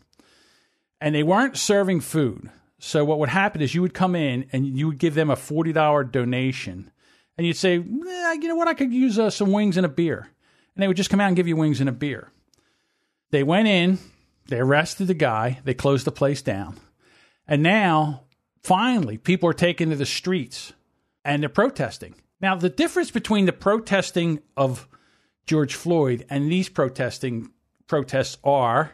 [SPEAKER 2] and they weren't serving food. So what would happen is you would come in and you would give them a forty dollar donation, and you'd say, eh, you know what, I could use uh, some wings and a beer, and they would just come out and give you wings and a beer. They went in, they arrested the guy, they closed the place down, and now finally people are taking to the streets and they're protesting. Now the difference between the protesting of George Floyd and these protesting protests are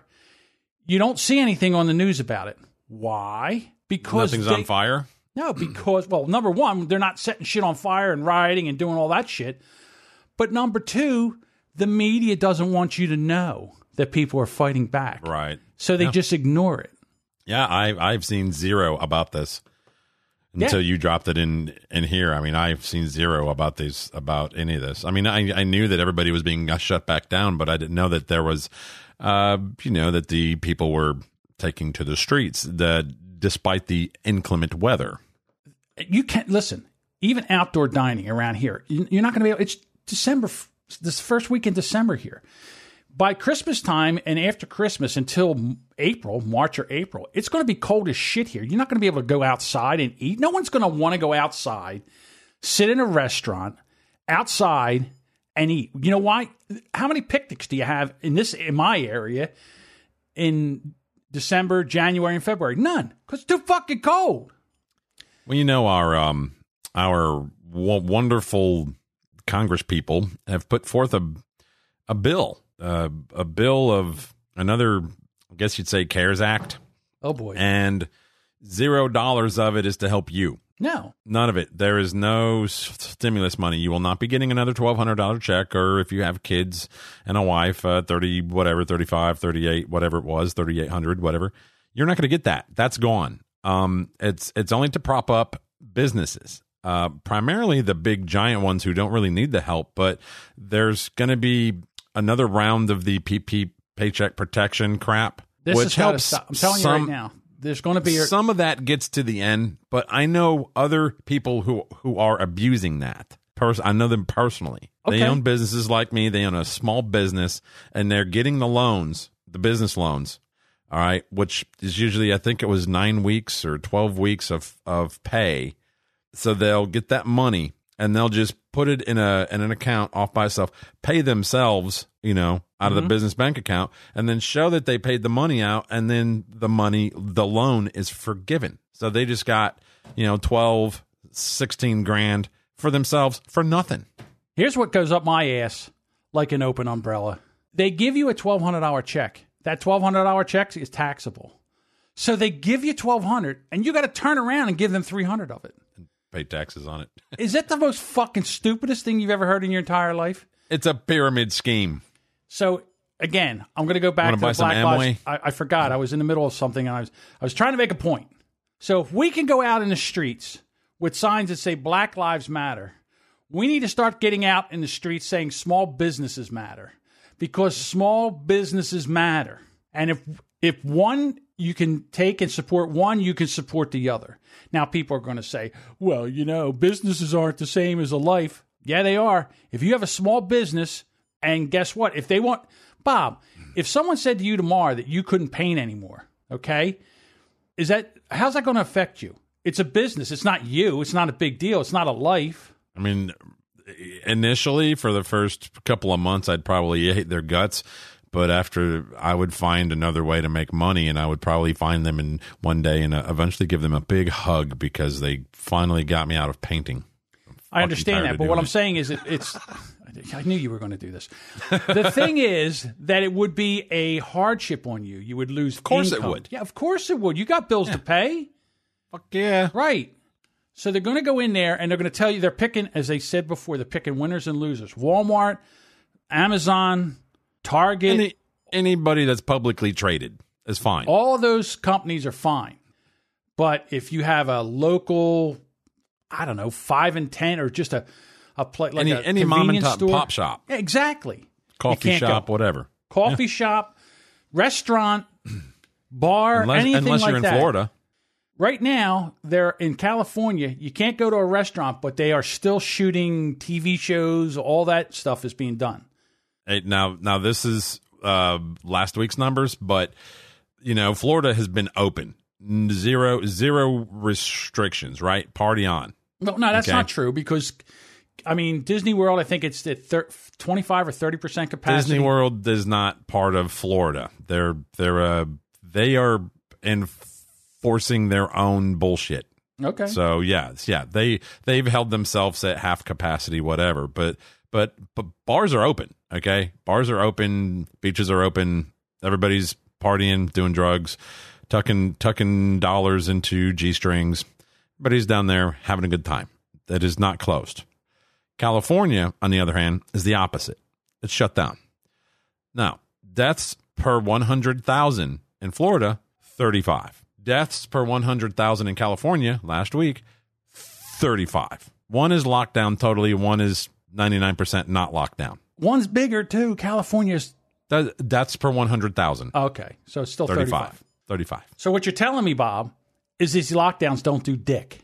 [SPEAKER 2] you don't see anything on the news about it. Why? Because
[SPEAKER 1] Nothing's
[SPEAKER 2] they-
[SPEAKER 1] on fire.
[SPEAKER 2] No, <clears throat> because well, number one, they're not setting shit on fire and rioting and doing all that shit. But number two, the media doesn't want you to know that people are fighting back,
[SPEAKER 1] Right.
[SPEAKER 2] so they just ignore it.
[SPEAKER 1] Yeah, I I've seen zero about this until you dropped it in in here. I mean, I've seen zero about these about any of this. I mean, I I knew that everybody was being uh, shut back down, but I didn't know that there was, uh, you know, that the people were taking to the streets that despite the inclement weather.
[SPEAKER 2] You can't listen. Even outdoor dining around here, you- you're not going to be able. It's December, this first week in December here. By Christmas time and after Christmas until April, March or April, it's going to be cold as shit here. You're not going to be able to go outside and eat. No one's going to want to go outside, sit in a restaurant outside and eat. You know why? How many picnics do you have in this in my area in December, January, and February? None, because it's too fucking cold.
[SPEAKER 1] Well, you know our um our w- wonderful Congress people have put forth a a bill, uh, a bill of another, I guess you'd say, CARES Act,
[SPEAKER 2] Oh boy,
[SPEAKER 1] and zero dollars of it is to help you.
[SPEAKER 2] No.
[SPEAKER 1] None of it. There is no stimulus money. You will not be getting another twelve hundred dollar check, or if you have kids and a wife, uh, thirty whatever, 35, 38, whatever it was, thirty eight hundred, whatever. You're not going to get that. That's gone. Um, it's it's only to prop up businesses, uh, primarily the big giant ones who don't really need the help. But there's going to be another round of the PP paycheck protection crap,
[SPEAKER 2] This
[SPEAKER 1] which
[SPEAKER 2] has got to
[SPEAKER 1] helps.
[SPEAKER 2] I'm telling
[SPEAKER 1] some,
[SPEAKER 2] you right now. There's going to be
[SPEAKER 1] some of that gets to the end, but I know other people who who are abusing that. Pers- I know them personally. They own businesses like me. They own a small business, and they're getting the loans, the business loans. All right, which is usually I think it was nine weeks or twelve weeks of of pay. So they'll get that money and they'll just put it in a in an account off by itself, pay themselves, you know, out of the mm-hmm. business bank account, and then show that they paid the money out, and then the money, the loan is forgiven. So they just got, you know, 12, 16 grand for themselves for nothing.
[SPEAKER 2] Here's what goes up my ass like an open umbrella. They give you a $1,200 check. That $1,200 check is taxable. So they give you 1200 and you got to turn around and give them 300 of it.
[SPEAKER 1] Pay taxes on it. <laughs>
[SPEAKER 2] Is that the most fucking stupidest thing you've ever heard in your entire life?
[SPEAKER 1] It's a pyramid scheme.
[SPEAKER 2] So again, I'm going to go back
[SPEAKER 1] buy
[SPEAKER 2] the Black? Lives. I, I forgot. I was in the middle of something, and I was I was trying to make a point. So if we can go out in the streets with signs that say Black Lives Matter, we need to start getting out in the streets saying small businesses matter because small businesses matter. And if if one you can take and support one, you can support the other. Now people are going to say, "Well, you know, businesses aren't the same as a life." Yeah, they are. If you have a small business and guess what? If they want Bob, if someone said to you tomorrow that you couldn't paint anymore, okay? Is that how's that going to affect you? It's a business. It's not you. It's not a big deal. It's not a life.
[SPEAKER 1] I mean, initially for the first couple of months, I'd probably hate their guts. But after I would find another way to make money, and I would probably find them in one day and uh, eventually give them a big hug because they finally got me out of painting.
[SPEAKER 2] I understand that, but what I'm saying is, it, it's. I knew you were going to do this. The thing is that it would be a hardship on you. You would lose. Of
[SPEAKER 1] course it would.
[SPEAKER 2] Yeah, of course it would. You got bills to pay,
[SPEAKER 1] Fuck yeah.
[SPEAKER 2] right? So they're going to go in there and they're going to tell you they're picking, as they said before, they're picking winners and losers. Walmart, Amazon, Target,
[SPEAKER 1] Any, anybody that's publicly traded is fine.
[SPEAKER 2] all of those companies are fine. But if you have a local, I don't know, five and ten, or just a a play like
[SPEAKER 1] any
[SPEAKER 2] a
[SPEAKER 1] any mom and
[SPEAKER 2] convenience
[SPEAKER 1] top
[SPEAKER 2] store,
[SPEAKER 1] pop shop,
[SPEAKER 2] Yeah, exactly.
[SPEAKER 1] coffee
[SPEAKER 2] can't go.
[SPEAKER 1] shop, whatever.
[SPEAKER 2] Coffee shop, restaurant, <clears throat> bar,
[SPEAKER 1] Unless,
[SPEAKER 2] anything
[SPEAKER 1] unless
[SPEAKER 2] like
[SPEAKER 1] you're in
[SPEAKER 2] that.
[SPEAKER 1] Florida.
[SPEAKER 2] Right now, they're in California. You can't go to a restaurant, but they are still shooting TV shows. All that stuff is being done.
[SPEAKER 1] Now, now this is uh, last week's numbers, but you know, Florida has been open, zero zero restrictions. Right, party on.
[SPEAKER 2] No, no, that's
[SPEAKER 1] Okay.
[SPEAKER 2] not true because, I mean, Disney World. I think it's at thir- twenty-five or thirty percent capacity.
[SPEAKER 1] Disney World is not part of Florida. They're they're uh, they are enforcing their own bullshit.
[SPEAKER 2] Okay.
[SPEAKER 1] So yeah, yeah, they they've held themselves at half capacity, whatever. But but but bars are open. Okay, bars are open, beaches are open. Everybody's partying, doing drugs, tucking tucking dollars into g strings. Everybody's down there having a good time. That is not closed. California, on the other hand, is the opposite. It's shut down. Now, deaths per 100,000 in Florida, 35. Deaths per 100,000 in California last week, 35. One is locked down totally, one is 99% not locked down.
[SPEAKER 2] One's bigger too. California's
[SPEAKER 1] That, deaths per 100,000,
[SPEAKER 2] okay, so it's still
[SPEAKER 1] 35.
[SPEAKER 2] 35.
[SPEAKER 1] 35.
[SPEAKER 2] So what you're telling me, Bob, is these lockdowns don't do dick.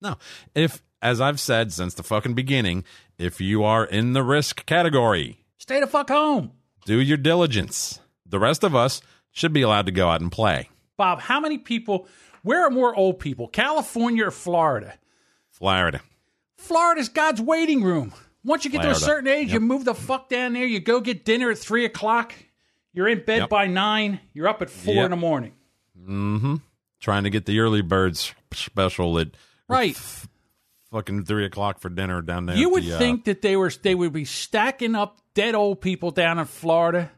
[SPEAKER 1] No, if, as I've said since the fucking beginning, if you are in the risk category,
[SPEAKER 2] Stay the fuck home,
[SPEAKER 1] do your diligence. The rest of us should be allowed to go out and play.
[SPEAKER 2] Bob. How many people? Where are more old people, California or Florida?
[SPEAKER 1] Florida.
[SPEAKER 2] Florida's God's waiting room. Once you get to a certain age, you move the fuck down there. You go get dinner at three o'clock. You're in bed
[SPEAKER 1] Yep.
[SPEAKER 2] by nine. You're up at four
[SPEAKER 1] Yep.
[SPEAKER 2] in the morning. Mm-hmm.
[SPEAKER 1] Trying to get the early birds special at
[SPEAKER 2] Right.
[SPEAKER 1] fucking three o'clock for dinner down there.
[SPEAKER 2] You
[SPEAKER 1] at
[SPEAKER 2] would
[SPEAKER 1] the, uh,
[SPEAKER 2] think that they were they would be stacking up dead old people down in Florida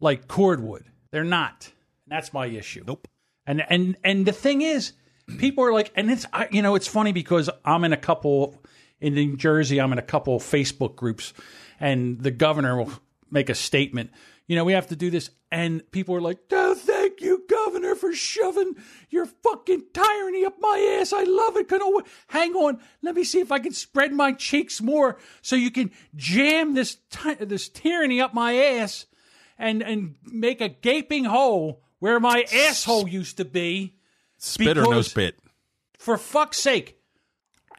[SPEAKER 2] like cordwood. They're not. That's my issue.
[SPEAKER 1] Nope.
[SPEAKER 2] And and and the thing is, people are like, and it's I, you know it's funny because I'm in a couple in New Jersey. I'm in a couple Facebook groups, and the governor will make a statement. You know, we have to do this, and people are like, "Oh, thank you, governor, for shoving your fucking tyranny up my ass. I love it. Can I, hang on, let me see if I can spread my cheeks more so you can jam this ty- this tyranny up my ass." and and make a gaping hole where my asshole used to be
[SPEAKER 1] spit or no spit.
[SPEAKER 2] for fuck's sake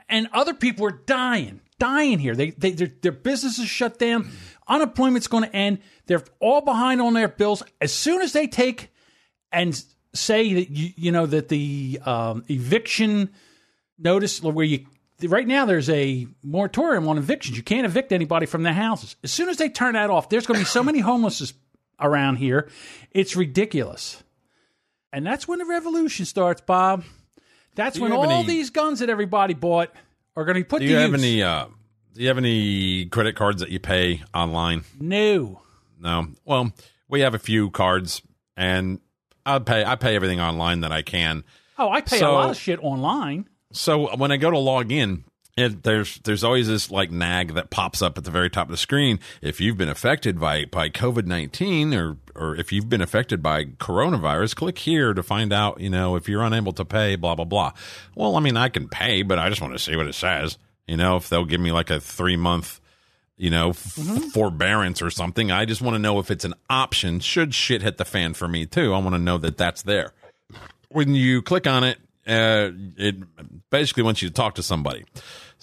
[SPEAKER 2] and other people are dying dying here. They, they their, their businesses shut down. Unemployment's going to end. They're all behind on their bills. As soon as they take and say that you, you know that the um, eviction notice where you right now there's a moratorium on evictions. You can't evict anybody from their houses. As soon as they turn that off there's going to be so many homeless around here it's ridiculous. And that's when the revolution starts bob that's
[SPEAKER 1] Do
[SPEAKER 2] when all
[SPEAKER 1] any-
[SPEAKER 2] these guns that everybody bought are going to be put
[SPEAKER 1] Do
[SPEAKER 2] to
[SPEAKER 1] you have
[SPEAKER 2] use.
[SPEAKER 1] any? Uh, do you have any credit cards that you pay online?
[SPEAKER 2] no
[SPEAKER 1] No. Well, we have a few cards, and I pay. I pay everything online that I can.
[SPEAKER 2] oh i pay a lot of shit online
[SPEAKER 1] So when I go to log in, it, there's there's always this like nag that pops up at the very top of the screen. If you've been affected by by COVID nineteen or or if you've been affected by coronavirus, click here to find out. You know if you're unable to pay, blah blah blah. Well, I mean I can pay, but I just want to see what it says. You know if they'll give me like a three month. You know, f- forbearance or something. I just want to know if it's an option. Should shit hit the fan for me too, I want to know that that's there when you click on it, uh, it basically wants you to talk to somebody.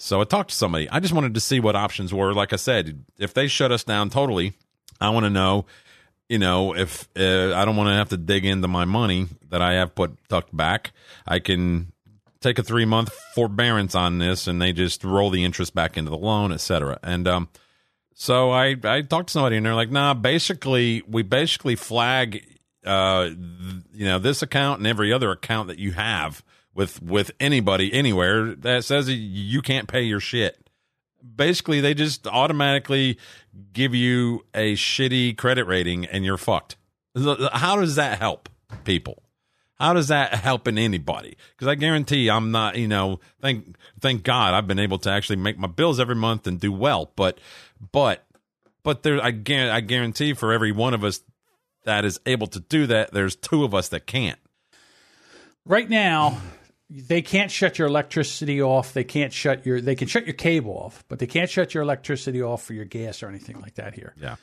[SPEAKER 1] So I talked to somebody. I just wanted to see what options were. Like I said, if they shut us down totally, I want to know, you know, if uh, I don't want to have to dig into my money that I have put tucked back, I can take a three month forbearance on this and they just roll the interest back into the loan, et cetera. And um, So I I talked to somebody and they're like, nah, basically we basically flag uh th- you know this account and every other account that you have with with anybody anywhere that says you can't pay your shit. Basically, they just automatically give you a shitty credit rating and you're fucked. How does that help people? How does that help in anybody? Because I guarantee I'm not, you know, thank thank God I've been able to actually make my bills every month and do well. But but but there, I guarantee, I guarantee for every one of us that is able to do that, there's two of us that can't.
[SPEAKER 2] Right now, they can't shut your electricity off. They can't shut your. They can shut your cable off, but they can't shut your electricity off for your gas or anything like that here.
[SPEAKER 1] Yeah,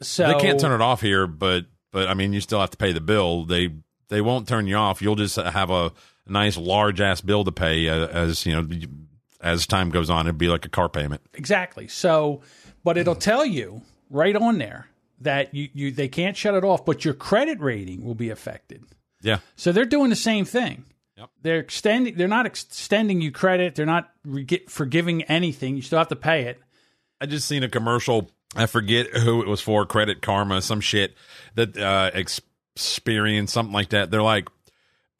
[SPEAKER 2] So
[SPEAKER 1] they can't turn it off here, but but I mean, you still have to pay the bill. They they won't turn you off. You'll just have a nice large ass bill to pay uh, as you know as time goes on. It'd be like a car payment.
[SPEAKER 2] Exactly. So, but it'll <clears throat> tell you right on there that you, you they can't shut it off, but your credit rating will be affected.
[SPEAKER 1] Yeah,
[SPEAKER 2] So they're doing the same thing.
[SPEAKER 1] Yep.
[SPEAKER 2] They're extending. They're not extending you credit. They're not re- forgiving anything. You still have to pay it.
[SPEAKER 1] I just seen a commercial. I forget who it was for. Credit Karma, some shit that uh, Experian something like that. They're like,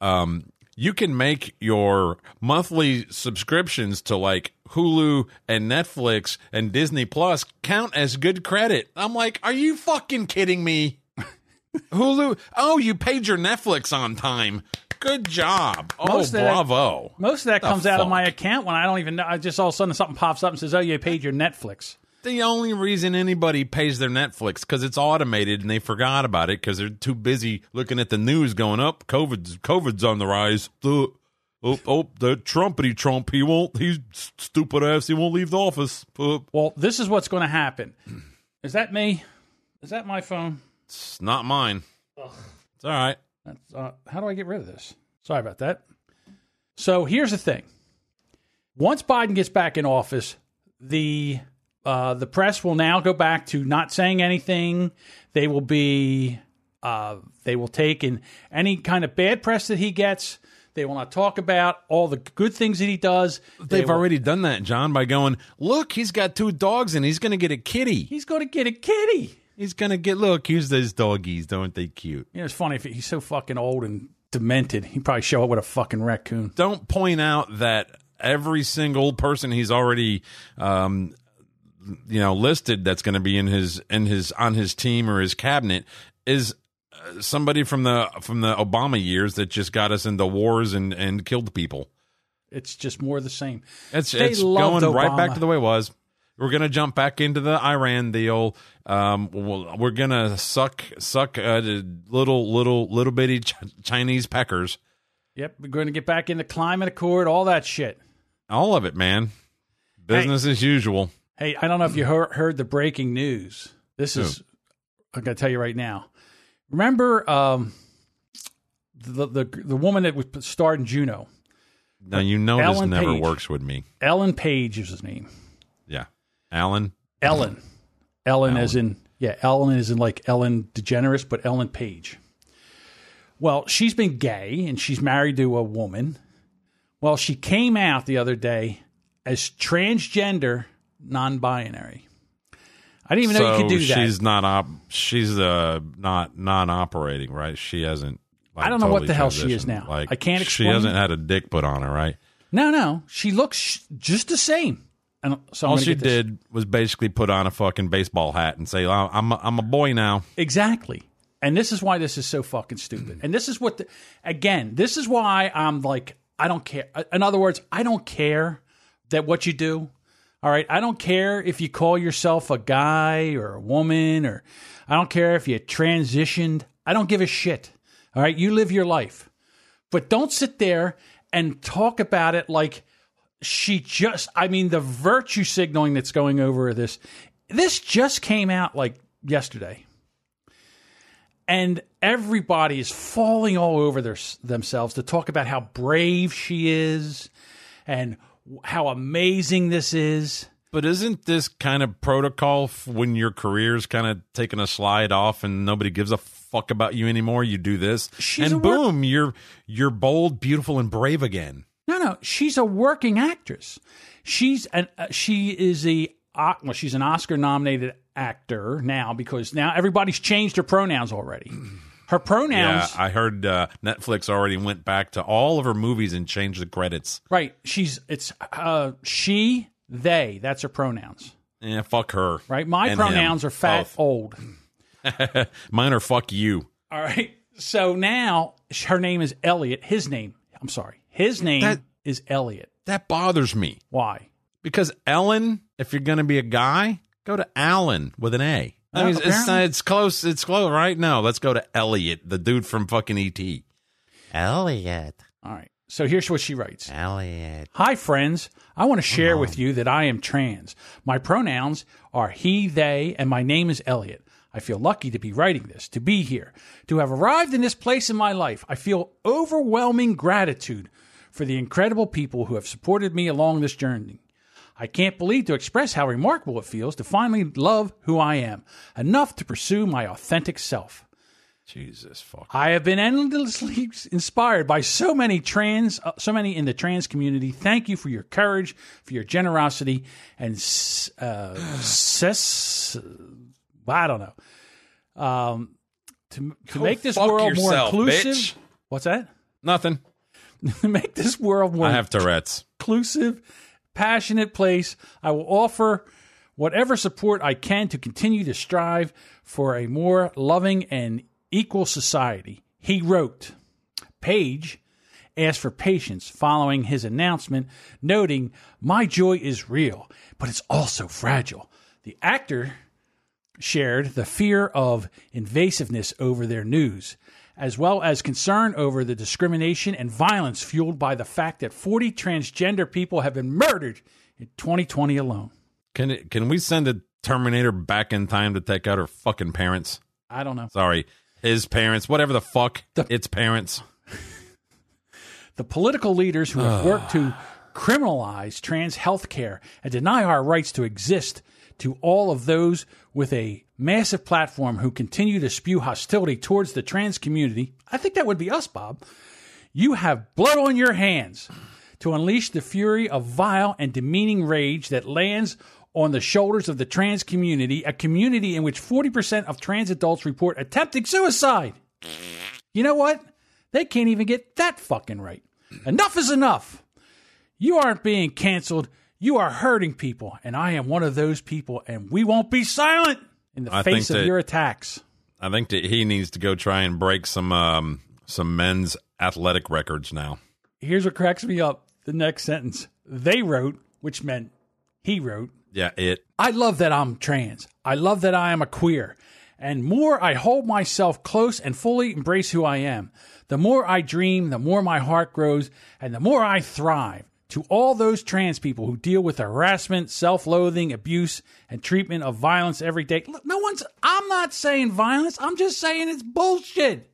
[SPEAKER 1] um, you can make your monthly subscriptions to like Hulu and Netflix and Disney Plus count as good credit. I'm like, are you fucking kidding me? <laughs> Hulu. Oh, you paid your Netflix on time. Good job. Oh,
[SPEAKER 2] Most of that-
[SPEAKER 1] bravo.
[SPEAKER 2] Most of that
[SPEAKER 1] The
[SPEAKER 2] comes out of my account when I don't even know. I just all of a sudden something pops up and says, "Oh, you paid your Netflix."
[SPEAKER 1] The only reason anybody pays their Netflix because it's automated and they forgot about it because they're too busy looking at the news going up. COVID's COVID's on the rise. Uh, oh, oh, the Trumpity Trump. He won't. He's stupid ass. He won't leave the office. Uh,
[SPEAKER 2] Well, this is what's going to happen. Is that me? Is that my phone?
[SPEAKER 1] it's not mine. It's all right.
[SPEAKER 2] That's, uh, how do I get rid of this? Sorry about that. So here's the thing: once Biden gets back in office, the uh, the press will now go back to not saying anything. They will be uh, they will take in any kind of bad press that he gets. They will not talk about all the good things that he does. They
[SPEAKER 1] They've
[SPEAKER 2] will-
[SPEAKER 1] already done that, John, by going, look, he's got two dogs and he's going to get a kitty.
[SPEAKER 2] He's going to get a kitty.
[SPEAKER 1] He's going to get, look, here's those doggies. Don't they cute?
[SPEAKER 2] Know, it's funny if he's so fucking old and demented. He'd probably show up with a fucking raccoon.
[SPEAKER 1] don't point out that every single person he's already um you know listed that's going to be in his in his on his team or his cabinet is uh, somebody from the from the Obama years that just got us into wars and and killed people.
[SPEAKER 2] It's just more of the same.
[SPEAKER 1] It's
[SPEAKER 2] They
[SPEAKER 1] it's going right back to the way it was. We're gonna jump back into the Iran deal. Um, we're gonna suck suck uh, little little little bitty Ch- Chinese peckers.
[SPEAKER 2] Yep, we're going to get back into climate accord, all that shit.
[SPEAKER 1] All of it, man. Business as usual.
[SPEAKER 2] Hey, I don't know if you heard, heard the breaking news. This is I'm to tell you right now. Remember um, the, the the woman that was starred in Juno,
[SPEAKER 1] Now you know
[SPEAKER 2] Ellen
[SPEAKER 1] this never
[SPEAKER 2] Page.
[SPEAKER 1] works with me.
[SPEAKER 2] Ellen Page is his name.
[SPEAKER 1] Alan.
[SPEAKER 2] Ellen. Ellen, as in yeah, Ellen is in like Ellen DeGeneres, but Ellen Page. Well, she's been gay and she's married to a woman. Well, she came out the other day as transgender, non-binary. I didn't even know you could do that.
[SPEAKER 1] she's not op. She's uh not non-operating, right? She hasn't. Like,
[SPEAKER 2] I don't know what the hell she is now.
[SPEAKER 1] Like
[SPEAKER 2] I can't
[SPEAKER 1] She hasn't had a dick put on her, right?
[SPEAKER 2] No, no, she looks just the same. And so
[SPEAKER 1] All she did was basically put on a fucking baseball hat and say, "Oh, "I'm a, I'm a boy now."
[SPEAKER 2] Exactly. And this is why this is so fucking stupid. And this is what, the, again, this is why I'm like, I don't care. In other words, I don't care that what you do. All right. I don't care if you call yourself a guy or a woman, or I don't care if you transitioned. I don't give a shit. All right. You live your life. But don't sit there and talk about it like she just, I mean, the virtue signaling that's going over this, this just came out like yesterday and everybody is falling all over their, themselves to talk about how brave she is and how amazing this is.
[SPEAKER 1] But isn't this kind of protocol f- when your career's kind of taking a slide off and nobody gives a fuck about you anymore? You do this,
[SPEAKER 2] She's
[SPEAKER 1] and
[SPEAKER 2] work-
[SPEAKER 1] boom, you're you're bold, beautiful, and brave again.
[SPEAKER 2] No, no, she's a working actress. She's an uh, she is a uh, well, she's an Oscar nominated actor now because now everybody's changed her pronouns already. <clears throat> Her pronouns.
[SPEAKER 1] Yeah, I heard uh, Netflix already went back to all of her movies and changed the credits.
[SPEAKER 2] right? She's it's uh, she, they. That's her pronouns,
[SPEAKER 1] Yeah, fuck her.
[SPEAKER 2] right? My
[SPEAKER 1] And
[SPEAKER 2] pronouns
[SPEAKER 1] him.
[SPEAKER 2] are fat,
[SPEAKER 1] Both.
[SPEAKER 2] old. <laughs>
[SPEAKER 1] Mine are fuck you.
[SPEAKER 2] All right. So now her name is Elliott. His name, I'm sorry, his name
[SPEAKER 1] That-
[SPEAKER 2] is Elliott.
[SPEAKER 1] That bothers me
[SPEAKER 2] Why?
[SPEAKER 1] because Ellen, if you're going to be a guy, go to Allen with an A. I
[SPEAKER 2] Uh,
[SPEAKER 1] mean, it's, it's close. It's close, right? No, let's go to Elliott, the dude from fucking ET. Elliott.
[SPEAKER 2] All right. So here's what she writes.
[SPEAKER 1] Elliott.
[SPEAKER 2] Hi, friends. I want to share with you that I am trans. My pronouns are he, they, and my name is Elliott. I feel lucky to be writing this, to be here, to have arrived in this place in my life. I feel overwhelming gratitude for the incredible people who have supported me along this journey. I can't believe to express how remarkable it feels to finally love who I am, enough to pursue my authentic self.
[SPEAKER 1] Jesus fuck.
[SPEAKER 2] I have been endlessly <laughs> inspired by so many trans, uh, so many in the trans community. Thank you for your courage, for your generosity, and s- uh, ses, I don't know, um, to to
[SPEAKER 1] Go
[SPEAKER 2] make this world
[SPEAKER 1] yourself,
[SPEAKER 2] more inclusive.
[SPEAKER 1] bitch.
[SPEAKER 2] What's that?
[SPEAKER 1] Nothing. <laughs>
[SPEAKER 2] make this world more
[SPEAKER 1] I have Tourette's.
[SPEAKER 2] inclusive, passionate place. I will offer whatever support I can to continue to strive for a more loving and equal society. He wrote. Page asked for patience following his announcement, noting, My joy is real, but it's also fragile. The actor shared the fear of invasiveness over their news, as well as concern over the discrimination and violence fueled by the fact that 40 transgender people have been murdered in 2020 alone.
[SPEAKER 1] Can it, can we send a Terminator back in time to take out her fucking parents?
[SPEAKER 2] I don't know.
[SPEAKER 1] Sorry, his parents, whatever the fuck, its parents. <laughs>
[SPEAKER 2] The political leaders who have worked to <sighs> criminalize trans health care and deny our rights to exist to all of those with a massive platform who continue to spew hostility towards the trans community. I think that would be us, Bob. You have blood on your hands to unleash the fury of vile and demeaning rage that lands on the shoulders of the trans community, a community in which 40% of trans adults report attempting suicide. You know what? They can't even get that fucking right. Enough is enough. You aren't being canceled. You are hurting people, and I am one of those people, and we won't be silent in the
[SPEAKER 1] I
[SPEAKER 2] face of
[SPEAKER 1] that-
[SPEAKER 2] your attacks.
[SPEAKER 1] I think that he needs to go try and break some um some men's athletic records now.
[SPEAKER 2] Here's what cracks me up the next sentence. They wrote, which meant he wrote,
[SPEAKER 1] Yeah, it.
[SPEAKER 2] I love that I'm trans. I love that I am a queer. And more I hold myself close and fully embrace who I am. The more I dream, the more my heart grows, and the more I thrive. To all those trans people who deal with harassment, self loathing, abuse, and treatment of violence every day. Look, no one's, I'm not saying violence. I'm just saying it's bullshit.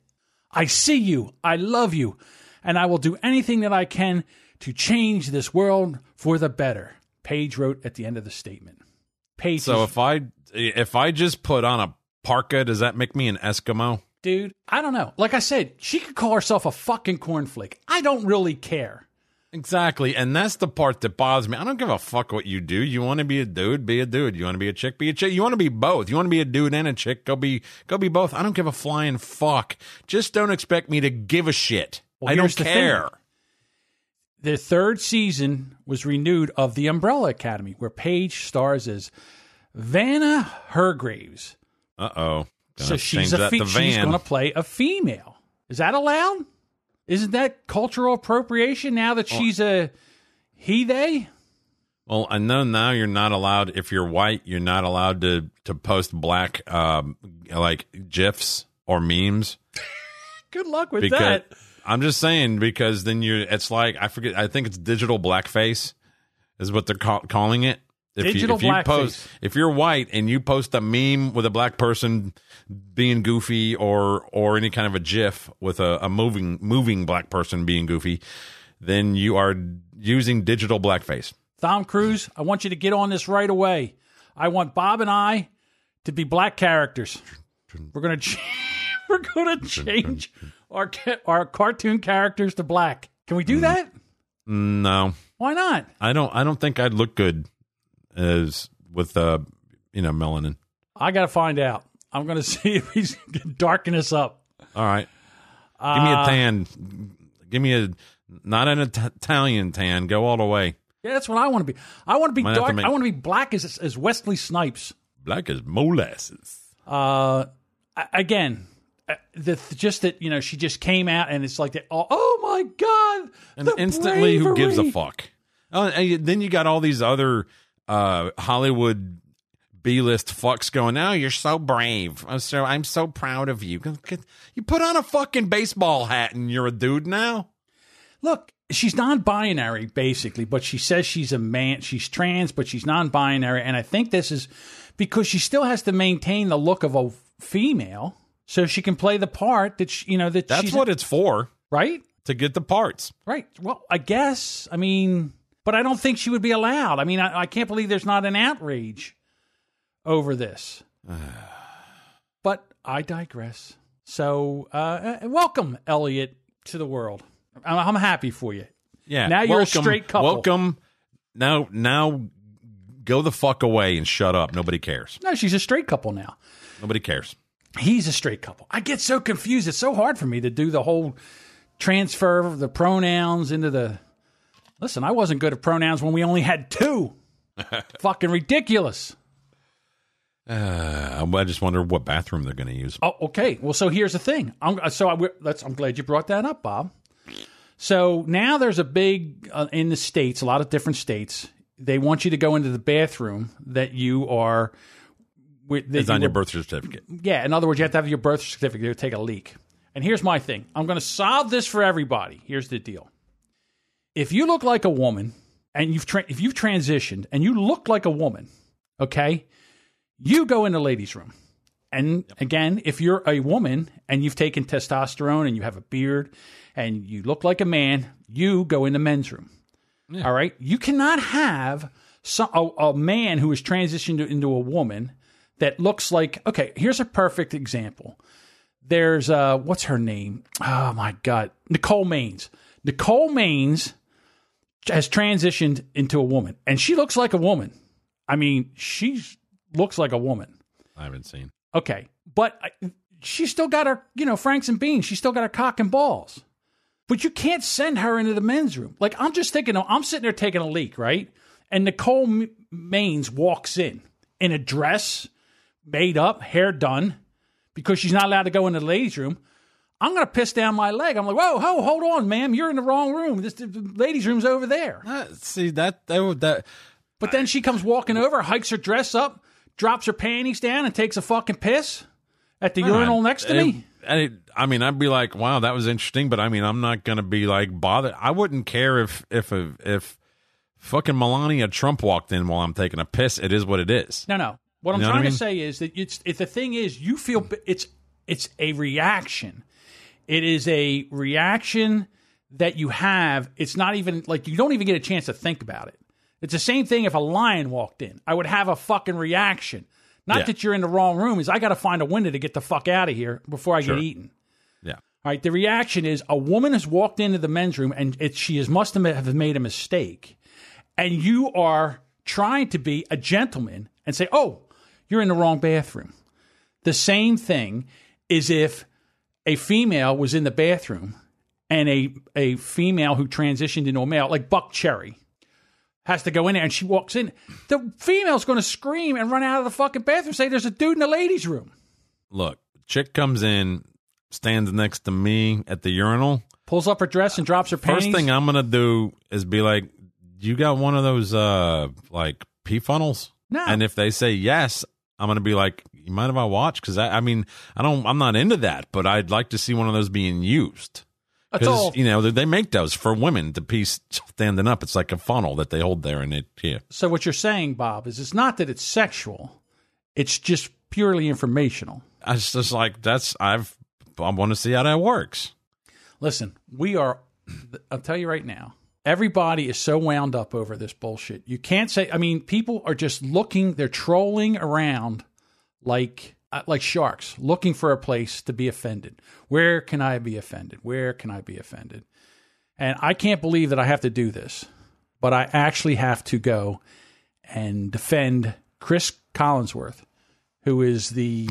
[SPEAKER 2] I see you. I love you. And I will do anything that I can to change this world for the better. Page wrote at the end of the statement. Page,
[SPEAKER 1] So if I if I just put on a parka, does that make me an Eskimo?
[SPEAKER 2] dude, I don't know. Like I said, she could call herself a fucking cornflake. I don't really care.
[SPEAKER 1] Exactly, and that's the part that bothers me. I don't give a fuck what you do. You want to be a dude, be a dude. You want to be a chick, be a chick. You want to be both. You want to be a dude and a chick, go be go be both. I don't give a flying fuck. Just don't expect me to give a shit.
[SPEAKER 2] Well,
[SPEAKER 1] I don't
[SPEAKER 2] the thing.
[SPEAKER 1] care.
[SPEAKER 2] The third season was renewed of The Umbrella Academy, where Page stars as Vanya Hargreeves.
[SPEAKER 1] Uh oh.
[SPEAKER 2] So she's a fe- she's going to play a female. Is that allowed? Isn't that cultural appropriation now that she's a he they?
[SPEAKER 1] Well, I know now you're not allowed if you're white, you're not allowed to to post black um like gifs or memes <laughs>
[SPEAKER 2] Good luck with
[SPEAKER 1] because
[SPEAKER 2] that.
[SPEAKER 1] I'm just saying because then you it's like I forget I think it's digital blackface is what they're call, calling it. If
[SPEAKER 2] Digital
[SPEAKER 1] you, if you post if you're white and you post a meme with a black person being goofy or or any kind of a gif with a, a moving moving black person being goofy, then you are using digital blackface.
[SPEAKER 2] Tom Cruise, I want you to get on this right away. I want Bob and I to be black characters. We're gonna ch- <laughs> we're gonna change our ca- our cartoon characters to black. Can we do that?
[SPEAKER 1] Mm, no.
[SPEAKER 2] Why not?
[SPEAKER 1] I don't. I don't think I'd look good as with uh you know melanin.
[SPEAKER 2] I got to find out. I'm going <laughs> to see if he's darken us up.
[SPEAKER 1] All right, give me a tan. Give me a not an Italian tan. Go all the way.
[SPEAKER 2] Yeah, that's what I want to be. I want to be
[SPEAKER 1] Might have to
[SPEAKER 2] dark.
[SPEAKER 1] make-
[SPEAKER 2] I want to be black as as Wesley Snipes.
[SPEAKER 1] Black as molasses.
[SPEAKER 2] Uh, again, uh, the just that you know she just came out and it's like that. Oh, oh my god!
[SPEAKER 1] And instantly, who gives a fuck? Oh, and then you got all these other uh, Hollywood B list fucks going. Oh, you're so brave. I'm so I'm so proud of you. You put on a fucking baseball hat and you're a dude now.
[SPEAKER 2] Look, she's non-binary basically, but she says she's a man. She's trans, but she's non-binary, and I think this is because she still has to maintain the look of a female, so she can play the part that she, you know that
[SPEAKER 1] That's what it's for
[SPEAKER 2] right.
[SPEAKER 1] to get the parts.
[SPEAKER 2] Right. Well, I guess. I mean, but I don't think she would be allowed. I mean, I, I can't believe there's not an outrage over this. <sighs> but I digress. So, uh, uh, welcome, Elliott, to the world. I'm, I'm happy for you.
[SPEAKER 1] Yeah.
[SPEAKER 2] Now you're a
[SPEAKER 1] welcome-
[SPEAKER 2] straight couple.
[SPEAKER 1] Welcome. Now, now, go the fuck away and shut up. Nobody cares.
[SPEAKER 2] No, she's a straight couple now.
[SPEAKER 1] Nobody cares.
[SPEAKER 2] He's a straight couple. I get so confused. It's so hard for me to do the whole transfer of the pronouns into the. Listen, I wasn't good at pronouns when we only had two. <laughs> Fucking ridiculous.
[SPEAKER 1] Uh, I just wonder what bathroom they're going to use.
[SPEAKER 2] Oh, okay. Well, so here's the thing. I'm so I, that's, I'm glad you brought that up, Bob. So now there's a big uh, in the states, a lot of different states. They want you to go into the bathroom that you are. With, that
[SPEAKER 1] It's
[SPEAKER 2] you
[SPEAKER 1] on your birth certificate.
[SPEAKER 2] Yeah, in other words, you have to have your birth certificate to take a leak. And here's my thing. I'm going to solve this for everybody. Here's the deal. If you look like a woman and you've tra- if you've transitioned and you look like a woman, okay? You go in the ladies' room. And again, if you're a woman and you've taken testosterone and you have a beard and you look like a man, you go in the men's room. All right? You cannot have some, a, a man who is transitioned into a woman that looks like okay, here's a perfect example. There's uh what's her name? Oh my god. Nicole Maines. Nicole Maines has transitioned into a woman and she looks like a woman. I mean, she looks like a woman.
[SPEAKER 1] I haven't seen.
[SPEAKER 2] Okay. But I, she still got her, you know, Franks and Beans. She still got her cock and balls. But you can't send her into the men's room. Like, I'm just thinking, I'm sitting there taking a leak, right? And Nicole M- Maines walks in in a dress, made up, hair done, because she's not allowed to go in the ladies' room. I'm going to piss down my leg. I'm like, whoa, whoa, hold on, ma'am. You're in the wrong room. This ladies' room's over there.
[SPEAKER 1] Uh, see that that would- that
[SPEAKER 2] But then she comes walking over, hikes her dress up, drops her panties down, and takes a fucking piss at the urinal next to
[SPEAKER 1] it-
[SPEAKER 2] me.
[SPEAKER 1] it- I mean, I'd be like, "Wow, that was interesting," but I mean, I'm not going to be like bothered. I wouldn't care if if if fucking Melania Trump walked in while I'm taking a piss. It is what it is.
[SPEAKER 2] No, no. What I'm
[SPEAKER 1] You know what
[SPEAKER 2] trying
[SPEAKER 1] I mean?
[SPEAKER 2] to say is that it's if the thing is you feel it's it's a reaction. It is a reaction that you have. It's not even like you don't even get a chance to think about it. It's the same thing if a lion walked in. I would have a fucking reaction. Not
[SPEAKER 1] Yeah.
[SPEAKER 2] that you're in the wrong room, is I got to find a window to get the fuck out of here before I
[SPEAKER 1] Sure.
[SPEAKER 2] get eaten.
[SPEAKER 1] Yeah,
[SPEAKER 2] All right. The reaction is a woman has walked into the men's room and it, she has must have made a mistake, and you are trying to be a gentleman and say, "Oh, you're in the wrong bathroom." The same thing is if a female was in the bathroom and a a female who transitioned into a male, like Buck Cherry, has to go in there and she walks in, the female's going to scream and run out of the fucking bathroom, say, "There's a dude in the ladies' room."
[SPEAKER 1] look, chick comes in, stands next to me at the urinal.
[SPEAKER 2] Pulls up her dress and drops her panties.
[SPEAKER 1] First thing I'm gonna do is be like, "You got one of those uh like pee funnels?"
[SPEAKER 2] No.
[SPEAKER 1] And if they say yes, I'm gonna be like, "You mind if I watch?" Because I, I mean, I don't, I'm not into that, but I'd like to see one of those being used.
[SPEAKER 2] That's all.
[SPEAKER 1] Because you know they- they make those for women to piece standing up. It's like a funnel that they hold there, and it yeah.
[SPEAKER 2] So what you're saying, Bob, is it's not that it's sexual; it's just purely informational.
[SPEAKER 1] I was just like that's I've I want to see how that works.
[SPEAKER 2] Listen, we are. <clears throat> I'll tell you right now. Everybody is so wound up over this bullshit. You can't say. I mean, people are just looking. They're trolling around like uh, like sharks, looking for a place to be offended. Where can I be offended? Where can I be offended? And I can't believe that I have to do this, but I actually have to go and defend Cris Collinsworth, who is the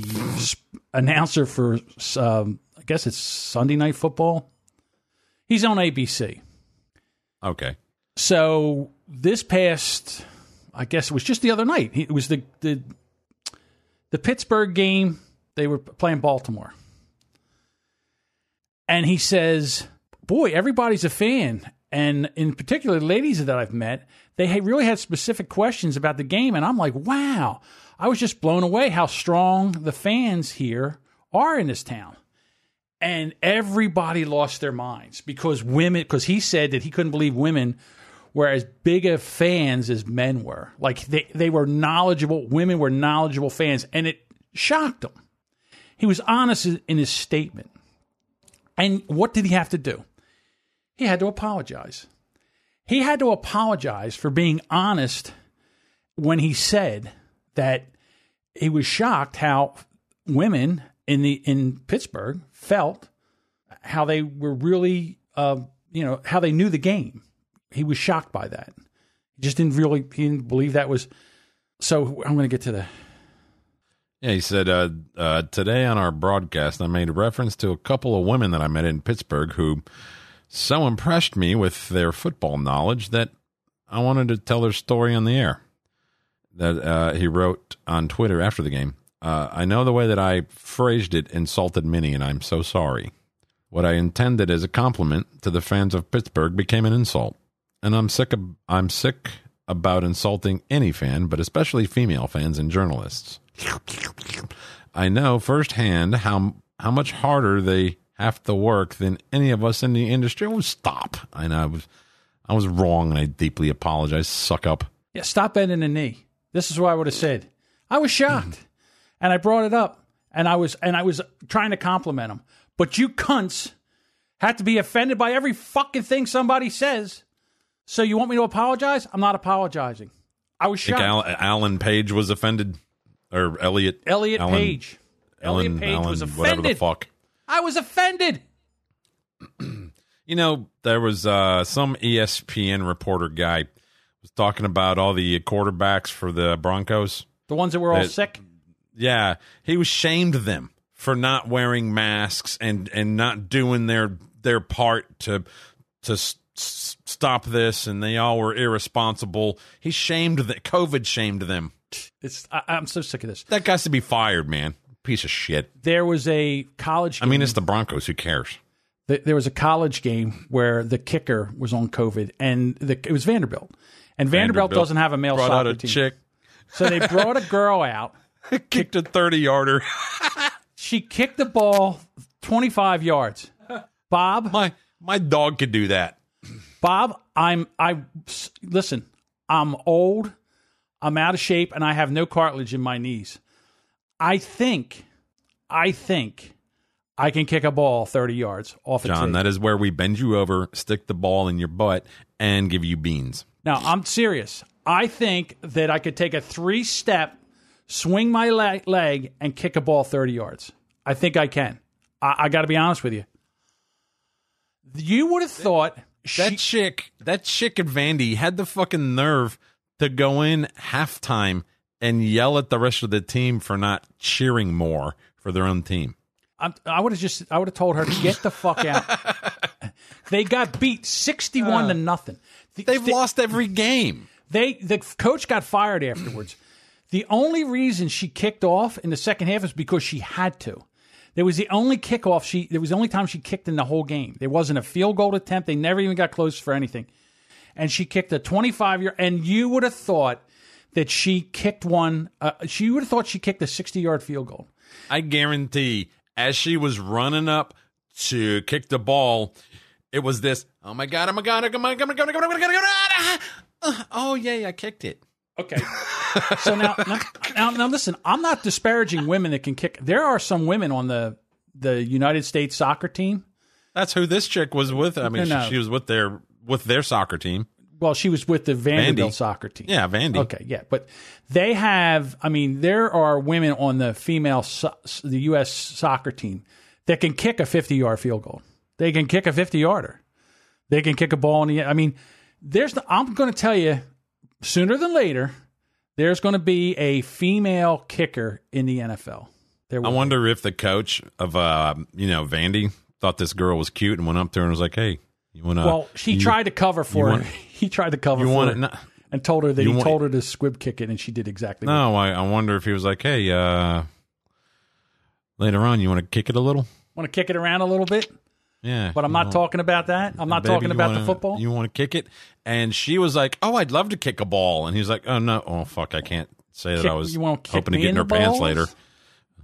[SPEAKER 2] announcer for, um, I guess it's Sunday Night Football. He's on ABC.
[SPEAKER 1] Okay.
[SPEAKER 2] So this past, I guess it was just the other night. It was the the the Pittsburgh game. They were playing Baltimore, and he says, "Boy, everybody's a fan." And in particular, ladies that I've met, they really had specific questions about the game, and I'm like, "Wow!" I was just blown away how strong the fans here are in this town and everybody lost their minds because women because he said that he couldn't believe women were as big of fans as men were. Like they, they were knowledgeable women were knowledgeable fans and it shocked him. He was honest in his statement. And what did he have to do? He had to apologize. He had to apologize for being honest when he said that he was shocked how women in the in Pittsburgh felt how they were really uh, you know how they knew the game. He was shocked by that. He just didn't really he didn't believe that was. So I'm going to get to the
[SPEAKER 1] Yeah, he said, uh, uh, today on our broadcast, I made reference to a couple of women that I met in Pittsburgh who so impressed me with their football knowledge that I wanted to tell their story on the air. That uh, he wrote on Twitter after the game. Uh, I know the way that I phrased it insulted many, and I'm so sorry. What I intended as a compliment to the fans of Pittsburgh became an insult, and I'm sick. Of, I'm sick about insulting any fan, but especially female fans and journalists. I know firsthand how how much harder they have to work than any of us in the industry. Oh, stop! I know I was I was wrong, and I deeply apologize. Suck up.
[SPEAKER 2] yeah stop bending the knee. This is what I would have said. I was shocked, hmm. and I brought it up, and I was and I was trying to compliment him, but you cunts had to be offended by every fucking thing somebody says. So you want me to apologize? I'm not apologizing. I was
[SPEAKER 1] I think
[SPEAKER 2] shocked.
[SPEAKER 1] Al- Alan Page was offended, or Elliott.
[SPEAKER 2] Elliott
[SPEAKER 1] Alan-
[SPEAKER 2] Page.
[SPEAKER 1] Elliott
[SPEAKER 2] Page
[SPEAKER 1] Alan,
[SPEAKER 2] was
[SPEAKER 1] whatever the
[SPEAKER 2] offended.
[SPEAKER 1] fuck.
[SPEAKER 2] I was offended. <clears throat>
[SPEAKER 1] You know, there was uh, some ESPN reporter guy was talking about all the quarterbacks for the Broncos.
[SPEAKER 2] The ones that were all
[SPEAKER 1] That-
[SPEAKER 2] sick.
[SPEAKER 1] Yeah, he was shamed them for not wearing masks and and not doing their their part to to s- stop this, and they all were irresponsible. He shamed that COVID shamed them.
[SPEAKER 2] It's I, I'm so sick of this.
[SPEAKER 1] That guy's to be fired, man. Piece of shit.
[SPEAKER 2] There was a college.
[SPEAKER 1] I
[SPEAKER 2] Game,
[SPEAKER 1] mean, it's the Broncos. Who cares?
[SPEAKER 2] th- there was a college game where the kicker was on COVID, and the, it was Vanderbilt. And Vanderbilt, doesn't have a male
[SPEAKER 1] brought
[SPEAKER 2] soccer
[SPEAKER 1] out a
[SPEAKER 2] team,
[SPEAKER 1] chick,
[SPEAKER 2] so they brought a girl out. <laughs>
[SPEAKER 1] kicked a thirty yarder. <laughs>
[SPEAKER 2] She kicked the ball 25 yards. Bob,
[SPEAKER 1] my my dog could do that.
[SPEAKER 2] Bob, I'm I listen. I'm old. I'm out of shape, and I have no cartilage in my knees. I think, I think, I can kick a ball 30 yards off a
[SPEAKER 1] John,
[SPEAKER 2] tee.
[SPEAKER 1] that is where we bend you over, stick the ball in your butt, and give you beans.
[SPEAKER 2] Now, I'm serious. I think that I could take a three step, swing my leg, leg, and kick a ball 30 yards. I think I can. I, I got to be honest with you. You would have thought
[SPEAKER 1] That
[SPEAKER 2] she,
[SPEAKER 1] chick, that chick at Vandy had the fucking nerve to go in halftime and yell at the rest of the team for not cheering more for their own team.
[SPEAKER 2] I'm, I would have just I would have told her to get the fuck out. <laughs> they got beat 61 to uh, nothing. The-
[SPEAKER 1] They've
[SPEAKER 2] the-
[SPEAKER 1] lost every game.
[SPEAKER 2] They the coach got fired afterwards. the only reason she kicked off in the second half is because she had to. There was the only kickoff she. There was the only time she kicked in the whole game. There wasn't a field goal attempt. They never even got close for anything. And she kicked a 25 year. And you would have thought that she kicked one. Uh, she would have thought she kicked a 60 yard field goal.
[SPEAKER 1] I guarantee, as she was running up to kick the ball, it was this. Oh my god! Oh my god! Oh my god! Oh my god! Oh my god! Oh! Oh! Uh, Oh yeah, I kicked it.
[SPEAKER 2] Okay. So now, now, now, now, listen. I'm not disparaging women that can kick. There are some women on the the United States soccer team.
[SPEAKER 1] That's who this chick was with. I mean,
[SPEAKER 2] No, no.
[SPEAKER 1] She, she was with their with their soccer team.
[SPEAKER 2] Well, she was with the Vanderbilt
[SPEAKER 1] Vandy.
[SPEAKER 2] soccer team.
[SPEAKER 1] Yeah, Vandy.
[SPEAKER 2] Okay, yeah, but they have. I mean, there are women on the female, so, the U.S. soccer team that can kick a 50 yard field goal. They can kick a 50 yarder. They can kick a ball in the. I mean, there's. The, I'm going to tell you, sooner than later, There's going to be a female kicker in the NFL. There
[SPEAKER 1] I
[SPEAKER 2] will be.
[SPEAKER 1] wonder if the coach of uh you know Vandy thought this girl was cute and went up to her and was like, "Hey, you want to?"
[SPEAKER 2] Well, she tried to cover for
[SPEAKER 1] want- <laughs>
[SPEAKER 2] He tried to cover
[SPEAKER 1] You want
[SPEAKER 2] her and told her that he
[SPEAKER 1] want-
[SPEAKER 2] told her to squib kick it, and she did exactly.
[SPEAKER 1] no I, I wonder if he was like, "Hey, uh later on, you want to kick it a little?"
[SPEAKER 2] Want to kick it around a little bit,
[SPEAKER 1] Yeah,
[SPEAKER 2] but I'm not talking about that. I'm not
[SPEAKER 1] Baby,
[SPEAKER 2] talking
[SPEAKER 1] you
[SPEAKER 2] about
[SPEAKER 1] wanna-
[SPEAKER 2] the football.
[SPEAKER 1] You want to kick it? And she was like, "Oh, I'd love to kick a ball." And he's like, "Oh no, oh fuck, I can't say that
[SPEAKER 2] Kick-
[SPEAKER 1] I was
[SPEAKER 2] you won't kick
[SPEAKER 1] hoping to
[SPEAKER 2] me
[SPEAKER 1] get in
[SPEAKER 2] in
[SPEAKER 1] her
[SPEAKER 2] the
[SPEAKER 1] pants
[SPEAKER 2] balls?
[SPEAKER 1] later.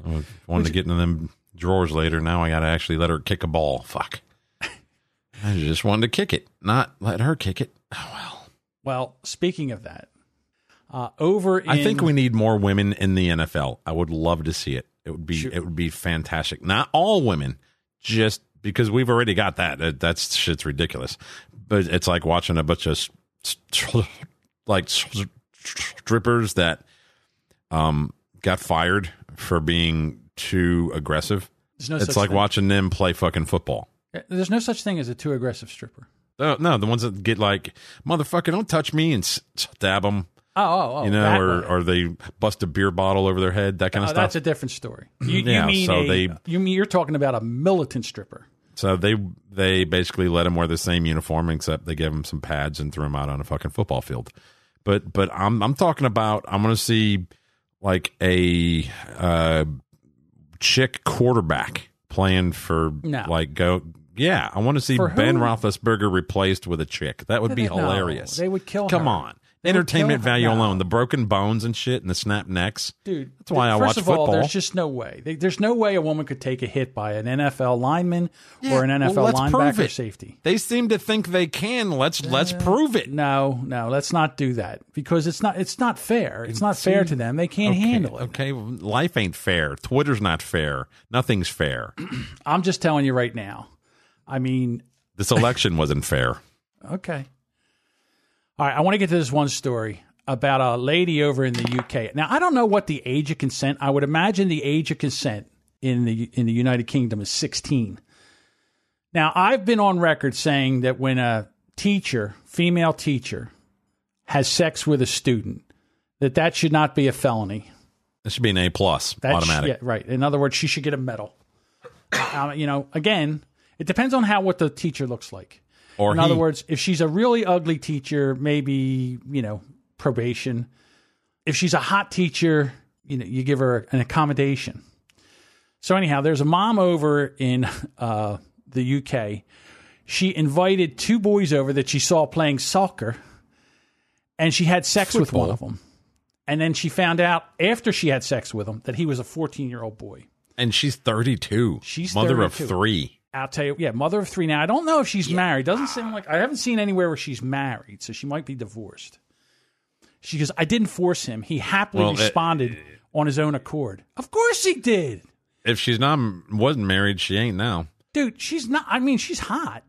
[SPEAKER 1] I wanted to get into them drawers later. Now I got to actually let her kick a ball. Fuck. I just wanted to kick it, not let her kick it. Oh well.
[SPEAKER 2] well, speaking of that, uh, over in
[SPEAKER 1] I think we need more women in the NFL. I would love to see it. It would be it would be fantastic. Not all women, just because we've already got that. That- That's shit's ridiculous. But it's like watching a bunch of <laughs> like strippers that um got fired for being too aggressive.
[SPEAKER 2] no
[SPEAKER 1] It's like
[SPEAKER 2] thing.
[SPEAKER 1] watching them play fucking football.
[SPEAKER 2] There's no such thing as a too aggressive stripper.
[SPEAKER 1] Uh, no, the ones that get like motherfucker, don't touch me and stab them,
[SPEAKER 2] Oh, oh, oh
[SPEAKER 1] you know, or
[SPEAKER 2] way.
[SPEAKER 1] or they bust a beer bottle over their head, that kind of
[SPEAKER 2] Oh,
[SPEAKER 1] stuff.
[SPEAKER 2] that's a different story. <clears throat> You,
[SPEAKER 1] Yeah,
[SPEAKER 2] you mean
[SPEAKER 1] so
[SPEAKER 2] a,
[SPEAKER 1] they-
[SPEAKER 2] you mean you're talking about a militant stripper?
[SPEAKER 1] So they they basically let him wear the same uniform, except they gave him some pads and threw him out on a fucking football field. But but I'm I'm talking about I'm going to see like a uh, chick quarterback playing for
[SPEAKER 2] No.
[SPEAKER 1] like go. Yeah, I want to see Ben? Roethlisberger replaced with a chick. That would be
[SPEAKER 2] No,
[SPEAKER 1] hilarious.
[SPEAKER 2] they would kill
[SPEAKER 1] Come
[SPEAKER 2] her.
[SPEAKER 1] on, entertainment value
[SPEAKER 2] No.
[SPEAKER 1] alone. The broken bones and shit, and the snap necks.
[SPEAKER 2] Dude,
[SPEAKER 1] That's why I
[SPEAKER 2] first
[SPEAKER 1] watch
[SPEAKER 2] of all,
[SPEAKER 1] football.
[SPEAKER 2] there's just no way. There's no way a woman could take a hit by an NFL lineman or an
[SPEAKER 1] well,
[SPEAKER 2] NFL
[SPEAKER 1] prove
[SPEAKER 2] linebacker safety.
[SPEAKER 1] They seem to think they can. Let's let's uh, prove it.
[SPEAKER 2] No, no, let's not do that because it's not it's not fair. It's not fair to them. They can't
[SPEAKER 1] okay,
[SPEAKER 2] handle it.
[SPEAKER 1] Okay, life ain't fair. Twitter's not fair. Nothing's fair. <clears throat>
[SPEAKER 2] I'm just telling you right now. I mean,
[SPEAKER 1] This election wasn't fair. <laughs>
[SPEAKER 2] Okay. All right, I want to get to this one story about a lady over in the UK. Now, I don't know what the age of consent. I would imagine the age of consent in the in the United Kingdom is 16. Now, I've been on record saying that when a teacher, female teacher, has sex with a student, that that should not be a felony.
[SPEAKER 1] It should be an A plus,
[SPEAKER 2] That
[SPEAKER 1] automatic.
[SPEAKER 2] yeah, right. In other words, she should get a medal. Uh, you know, again, it depends on how what the teacher looks like.
[SPEAKER 1] Or
[SPEAKER 2] In
[SPEAKER 1] he,
[SPEAKER 2] other words, if she's a really ugly teacher, maybe, you know, probation. If she's a hot teacher, you know, you give her an accommodation. So anyhow, there's a mom over in uh, the UK. She invited two boys over that she saw playing soccer, and she had sex with one of them. And then she found out after she had sex with him that he was a 14 year old boy.
[SPEAKER 1] and she's thirty two.
[SPEAKER 2] She's
[SPEAKER 1] mother
[SPEAKER 2] 32.
[SPEAKER 1] of three.
[SPEAKER 2] I'll tell you, yeah, mother of three. Now I don't know if she's married. Doesn't seem like I haven't seen anywhere where she's married, so she might be divorced. She goes, I didn't force him. He happily
[SPEAKER 1] Well, it-
[SPEAKER 2] responded on his own accord. Of course he did,
[SPEAKER 1] If she's not wasn't married, she ain't now.
[SPEAKER 2] dude. She's not. I mean, she's hot.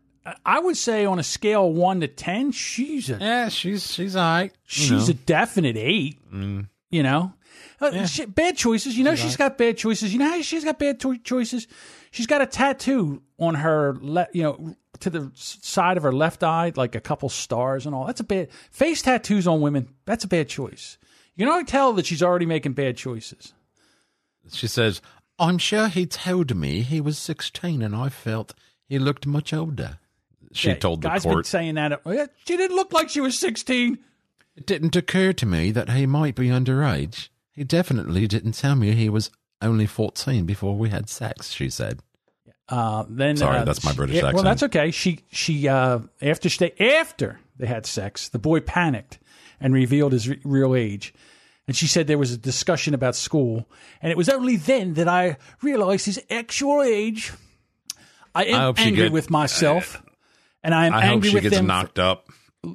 [SPEAKER 2] I- would say on a scale of one to ten, she's a
[SPEAKER 1] Yeah, she's she's all right.
[SPEAKER 2] she's a definite eight.
[SPEAKER 1] Mm.
[SPEAKER 2] You know, Uh, she- bad choices. You know, she's got bad choices. You know how she's got bad to- choices. She's got a tattoo on her, le- you know, to the side of her left eye, like a couple stars and all. That's a bad face tattoos on women. That's a bad choice. You can already tell that she's already making bad choices.
[SPEAKER 1] She says, "I'm sure he told me he was sixteen, and I felt he looked much older." She
[SPEAKER 2] Yeah,
[SPEAKER 1] told the court.
[SPEAKER 2] guys been saying that. "Oh, She didn't look like she was sixteen.
[SPEAKER 1] It didn't occur to me that he might be underage. He definitely didn't tell me he was only 14 before we had sex, she said.
[SPEAKER 2] Uh, then
[SPEAKER 1] Sorry,
[SPEAKER 2] uh,
[SPEAKER 1] that's my
[SPEAKER 2] she-
[SPEAKER 1] British
[SPEAKER 2] Well,
[SPEAKER 1] accent.
[SPEAKER 2] that's okay. She she uh, after they after they had sex, the boy panicked and revealed his re- real age. And she said there was a discussion about school, and it was only then that I realized his actual age. I am
[SPEAKER 1] she
[SPEAKER 2] angry
[SPEAKER 1] get-
[SPEAKER 2] with myself, and I am
[SPEAKER 1] I hope
[SPEAKER 2] angry
[SPEAKER 1] she
[SPEAKER 2] with
[SPEAKER 1] gets
[SPEAKER 2] them.
[SPEAKER 1] knocked up. <clears throat>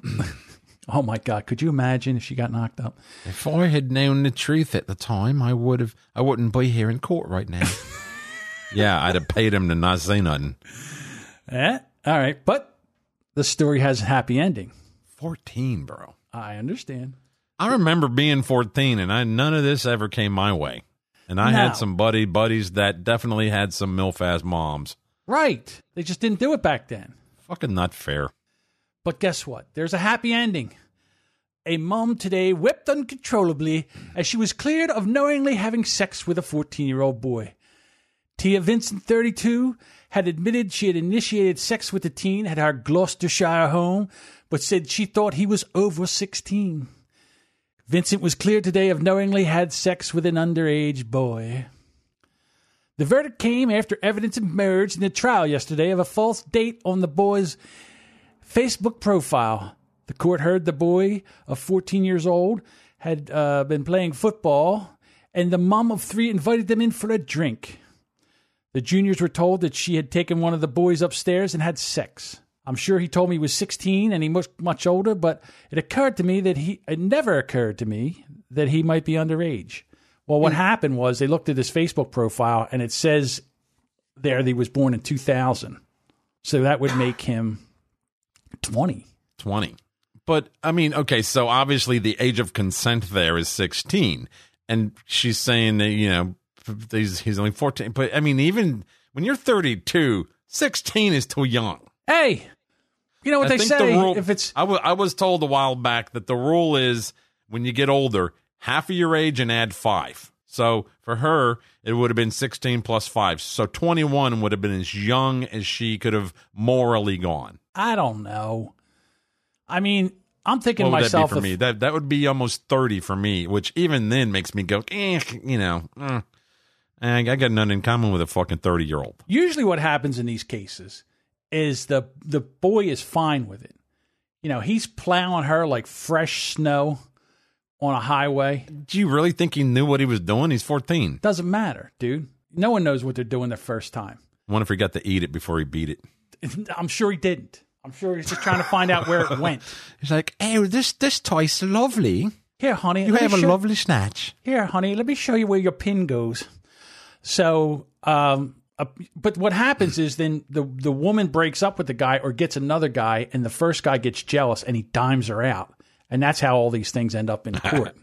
[SPEAKER 2] oh my God! Could you imagine if she got knocked up?
[SPEAKER 1] If I had known the truth at the time, I would have. I wouldn't be here in court right now. <laughs> yeah, I'd have paid him to not say nothing.
[SPEAKER 2] Eh? All right, but the story has a happy ending.
[SPEAKER 1] 14, bro.
[SPEAKER 2] I understand.
[SPEAKER 1] I remember being 14, and I none of this ever came my way. And I
[SPEAKER 2] No.
[SPEAKER 1] had some buddy buddies that definitely had some milf ass moms.
[SPEAKER 2] Right? They just didn't do it back then.
[SPEAKER 1] Fucking not fair.
[SPEAKER 2] But guess what? There's a happy ending. A mom today wept uncontrollably as she was cleared of knowingly having sex with a 14 year old boy. Tia Vincent, 32, had admitted she had initiated sex with the teen at her Gloucestershire home, but said she thought he was over 16. Vincent was cleared today of knowingly had sex with an underage boy. The verdict came after evidence emerged in the trial yesterday of a false date on the boy's Facebook profile. The court heard the boy of 14 years old had uh, been playing football, and the mom of three invited them in for a drink. The juniors were told that she had taken one of the boys upstairs and had sex. I'm sure he told me he was 16 and he was much older, but it occurred to me that he, it never occurred to me that he might be underage. Well, what happened was they looked at his Facebook profile and it says there that he was born in 2000. So that would make him 20.
[SPEAKER 1] 20. But I mean, okay, so obviously the age of consent there is 16. And she's saying that, you know, he's, he's only 14. But I mean, even when you're 32, 16 is too young.
[SPEAKER 2] Hey, you know what
[SPEAKER 1] I
[SPEAKER 2] they say?
[SPEAKER 1] the rule,
[SPEAKER 2] if it's
[SPEAKER 1] I, w- I was told a while back that the rule is when you get older, half of your age and add five. So for her, it would have been 16 plus five. So 21 would have been as young as she could have morally gone.
[SPEAKER 2] I don't know. I mean, I'm thinking
[SPEAKER 1] What would
[SPEAKER 2] myself,
[SPEAKER 1] that be for
[SPEAKER 2] if-
[SPEAKER 1] me? That that would be almost 30 for me, which even then makes me go, eh, you know, eh. I got nothing in common with a fucking 30 year old.
[SPEAKER 2] usually what happens in these cases is the the boy is fine with it. You know, he's plowing her like fresh snow on a highway.
[SPEAKER 1] Do you really think he knew what he was doing? He's 14.
[SPEAKER 2] Doesn't matter, dude. No one knows what they're doing the first time.
[SPEAKER 1] I wonder if he got to eat it before he beat it. <laughs>
[SPEAKER 2] I'm sure he didn't. I'm sure he's just trying to find out where it <laughs> went.
[SPEAKER 1] He's like, hey, this this toy's lovely.
[SPEAKER 2] Here, honey.
[SPEAKER 1] You have a
[SPEAKER 2] show-
[SPEAKER 1] lovely snatch.
[SPEAKER 2] Here, honey, let me show you where your pin goes. So, um, uh, but what happens is then the the woman breaks up with the guy or gets another guy, and the first guy gets jealous and he dimes her out, and that's how all these things end up in <laughs> court.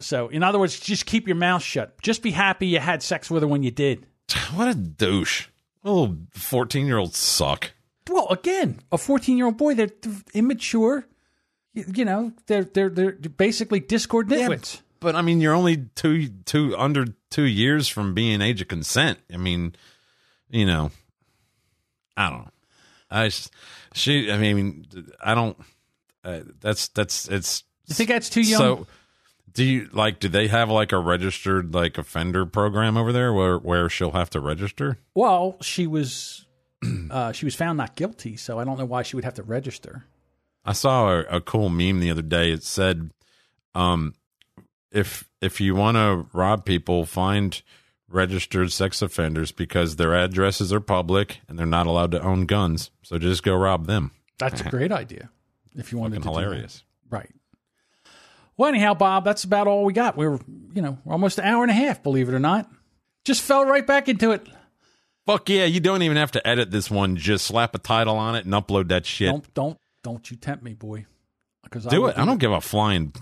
[SPEAKER 2] so, in other words, just keep your mouth shut. Just be happy you had sex with her when you did.
[SPEAKER 1] What a douche. Little 14 year olds suck.
[SPEAKER 2] Well, again, a fourteen-year-old boy, they're immature. You, you know, they're they're they're basically discord nitwits.
[SPEAKER 1] But I mean, you're only two, two, under two years from being age of consent. I mean, you know, I don't know. I, she, I mean, I don't, uh, that's, that's, it's,
[SPEAKER 2] You think that's too young?
[SPEAKER 1] so, do you like, do they have like a registered like offender program over there where, where she'll have to register?
[SPEAKER 2] Well, she was uh, <clears throat> she was found not guilty, so I don't know why she would have to register.
[SPEAKER 1] I saw a, a cool meme the other day. It said, um, if if you want to rob people, find registered sex offenders because their addresses are public and they're not allowed to own guns. So just go rob them.
[SPEAKER 2] That's a great idea. If you
[SPEAKER 1] Fucking
[SPEAKER 2] to
[SPEAKER 1] hilarious.
[SPEAKER 2] right? Well, anyhow, Bob, that's about all we got. We were, you know, we're almost an hour and a half, believe it or not. Just fell right back into it.
[SPEAKER 1] Fuck yeah! You don't even have to edit this one. Just slap a title on it and upload that shit.
[SPEAKER 2] Don't don't don't you tempt me, boy. Because
[SPEAKER 1] do it. I don't give a flying.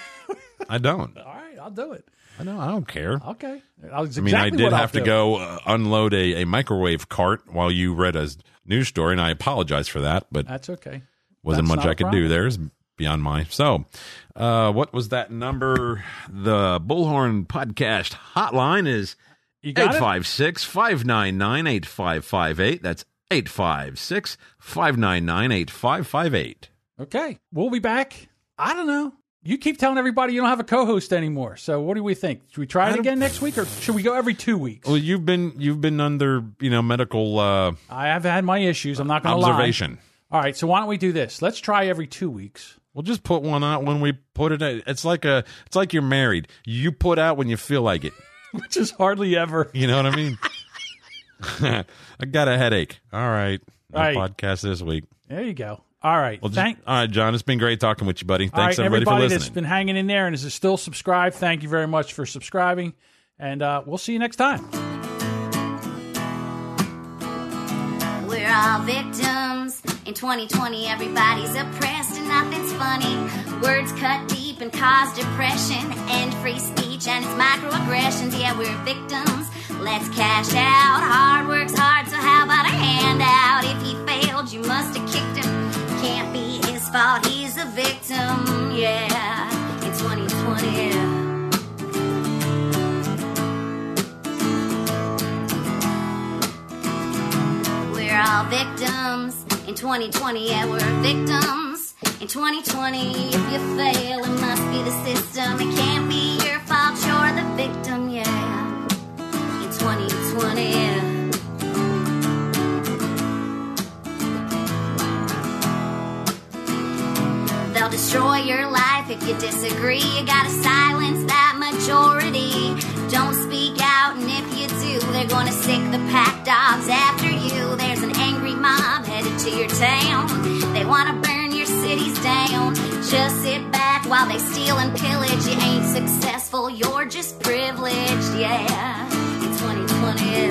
[SPEAKER 1] <laughs> I don't.
[SPEAKER 2] All right, I'll do it.
[SPEAKER 1] I don't. I don't care.
[SPEAKER 2] Okay. That's
[SPEAKER 1] I mean, I did have to
[SPEAKER 2] do.
[SPEAKER 1] go uh, unload a, a microwave cart while you read a news story, and I apologize for that. But
[SPEAKER 2] That's okay.
[SPEAKER 1] wasn't
[SPEAKER 2] That's
[SPEAKER 1] much I could
[SPEAKER 2] problem.
[SPEAKER 1] do there. Is beyond my. So, uh, what was that number? The Bullhorn Podcast hotline is
[SPEAKER 2] You got
[SPEAKER 1] 856 599 8558. That's 856 599 8558.
[SPEAKER 2] Okay. We'll be back. I don't know. You keep telling everybody you don't have a co-host anymore. So what do we think? Should we try it again next week, or should we go every two weeks?
[SPEAKER 1] Well, you've been you've been under you know medical uh,
[SPEAKER 2] I have had my issues. I'm not going to lie.
[SPEAKER 1] observation.
[SPEAKER 2] All right. So why don't we do this? Let's try every two weeks.
[SPEAKER 1] We'll just put one out when we put it. Out. It's like a it's like you're married. You put out when you feel like it. <laughs>
[SPEAKER 2] Which is hardly ever.
[SPEAKER 1] You know what I mean? <laughs> <laughs> I got a headache. All right. No
[SPEAKER 2] Right.
[SPEAKER 1] podcast this week.
[SPEAKER 2] There you go. All right.
[SPEAKER 1] Well, just,
[SPEAKER 2] Thank.
[SPEAKER 1] all right, John. It's been great talking with you, buddy.
[SPEAKER 2] All right,
[SPEAKER 1] Thanks everybody, for listening.
[SPEAKER 2] everybody
[SPEAKER 1] for
[SPEAKER 2] that's
[SPEAKER 1] listening.
[SPEAKER 2] been hanging in there and is still subscribed. Thank you very much for subscribing, and uh, we'll see you next time.
[SPEAKER 3] We're all victims. In 2020, everybody's oppressed and nothing's funny. Words cut deep deep and cause depression and free speech and its microaggressions. Yeah, we're victims. Let's cash out. Hard work's hard, so how about a handout? If he failed, you must have kicked him. Can't be his fault, he's a victim. Yeah, in 2020. We're all victims in 2020, yeah, we're victims. In 2020, if you fail, it must be the system. It can't be your fault, you're the victim, yeah. In 2020, yeah. They'll destroy your life if you disagree. You gotta silence that majority. Don't speak out, and if you do, they're gonna sick the pack dogs after you. There's an angry mob headed to your town. They wanna your cities down. Just sit back while they steal and pillage. You ain't successful, you're just privileged, yeah. In 2020.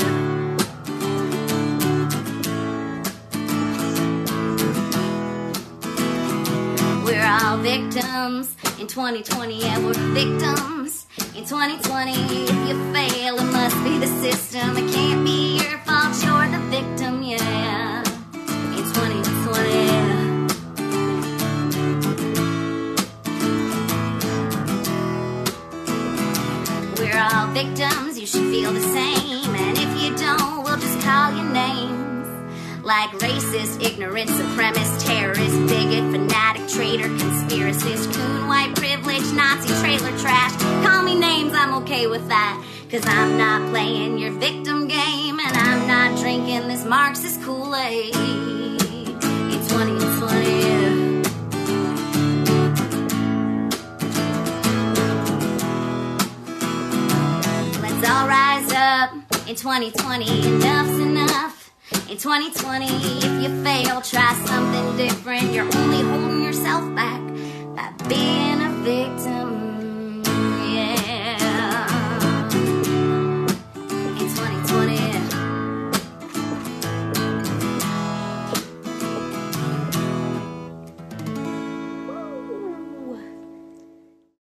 [SPEAKER 3] We're all victims. In 2020, yeah, we're victims. In 2020, if you fail, it must be the system. It can't be your fault, you're the victim, yeah. Victims, you should feel the same. And if you don't, we'll just call you names. Like racist, ignorant, supremacist, terrorist, bigot, fanatic, traitor, conspiracist, coon, white privilege, Nazi, trailer trash. Call me names, I'm okay with that. Cause I'm not playing your victim game, and I'm not drinking this Marxist Kool Aid. It's 2020. All rise up in 2020. Enough's enough. In 2020, if you fail, try something different. You're only holding yourself back by being a victim.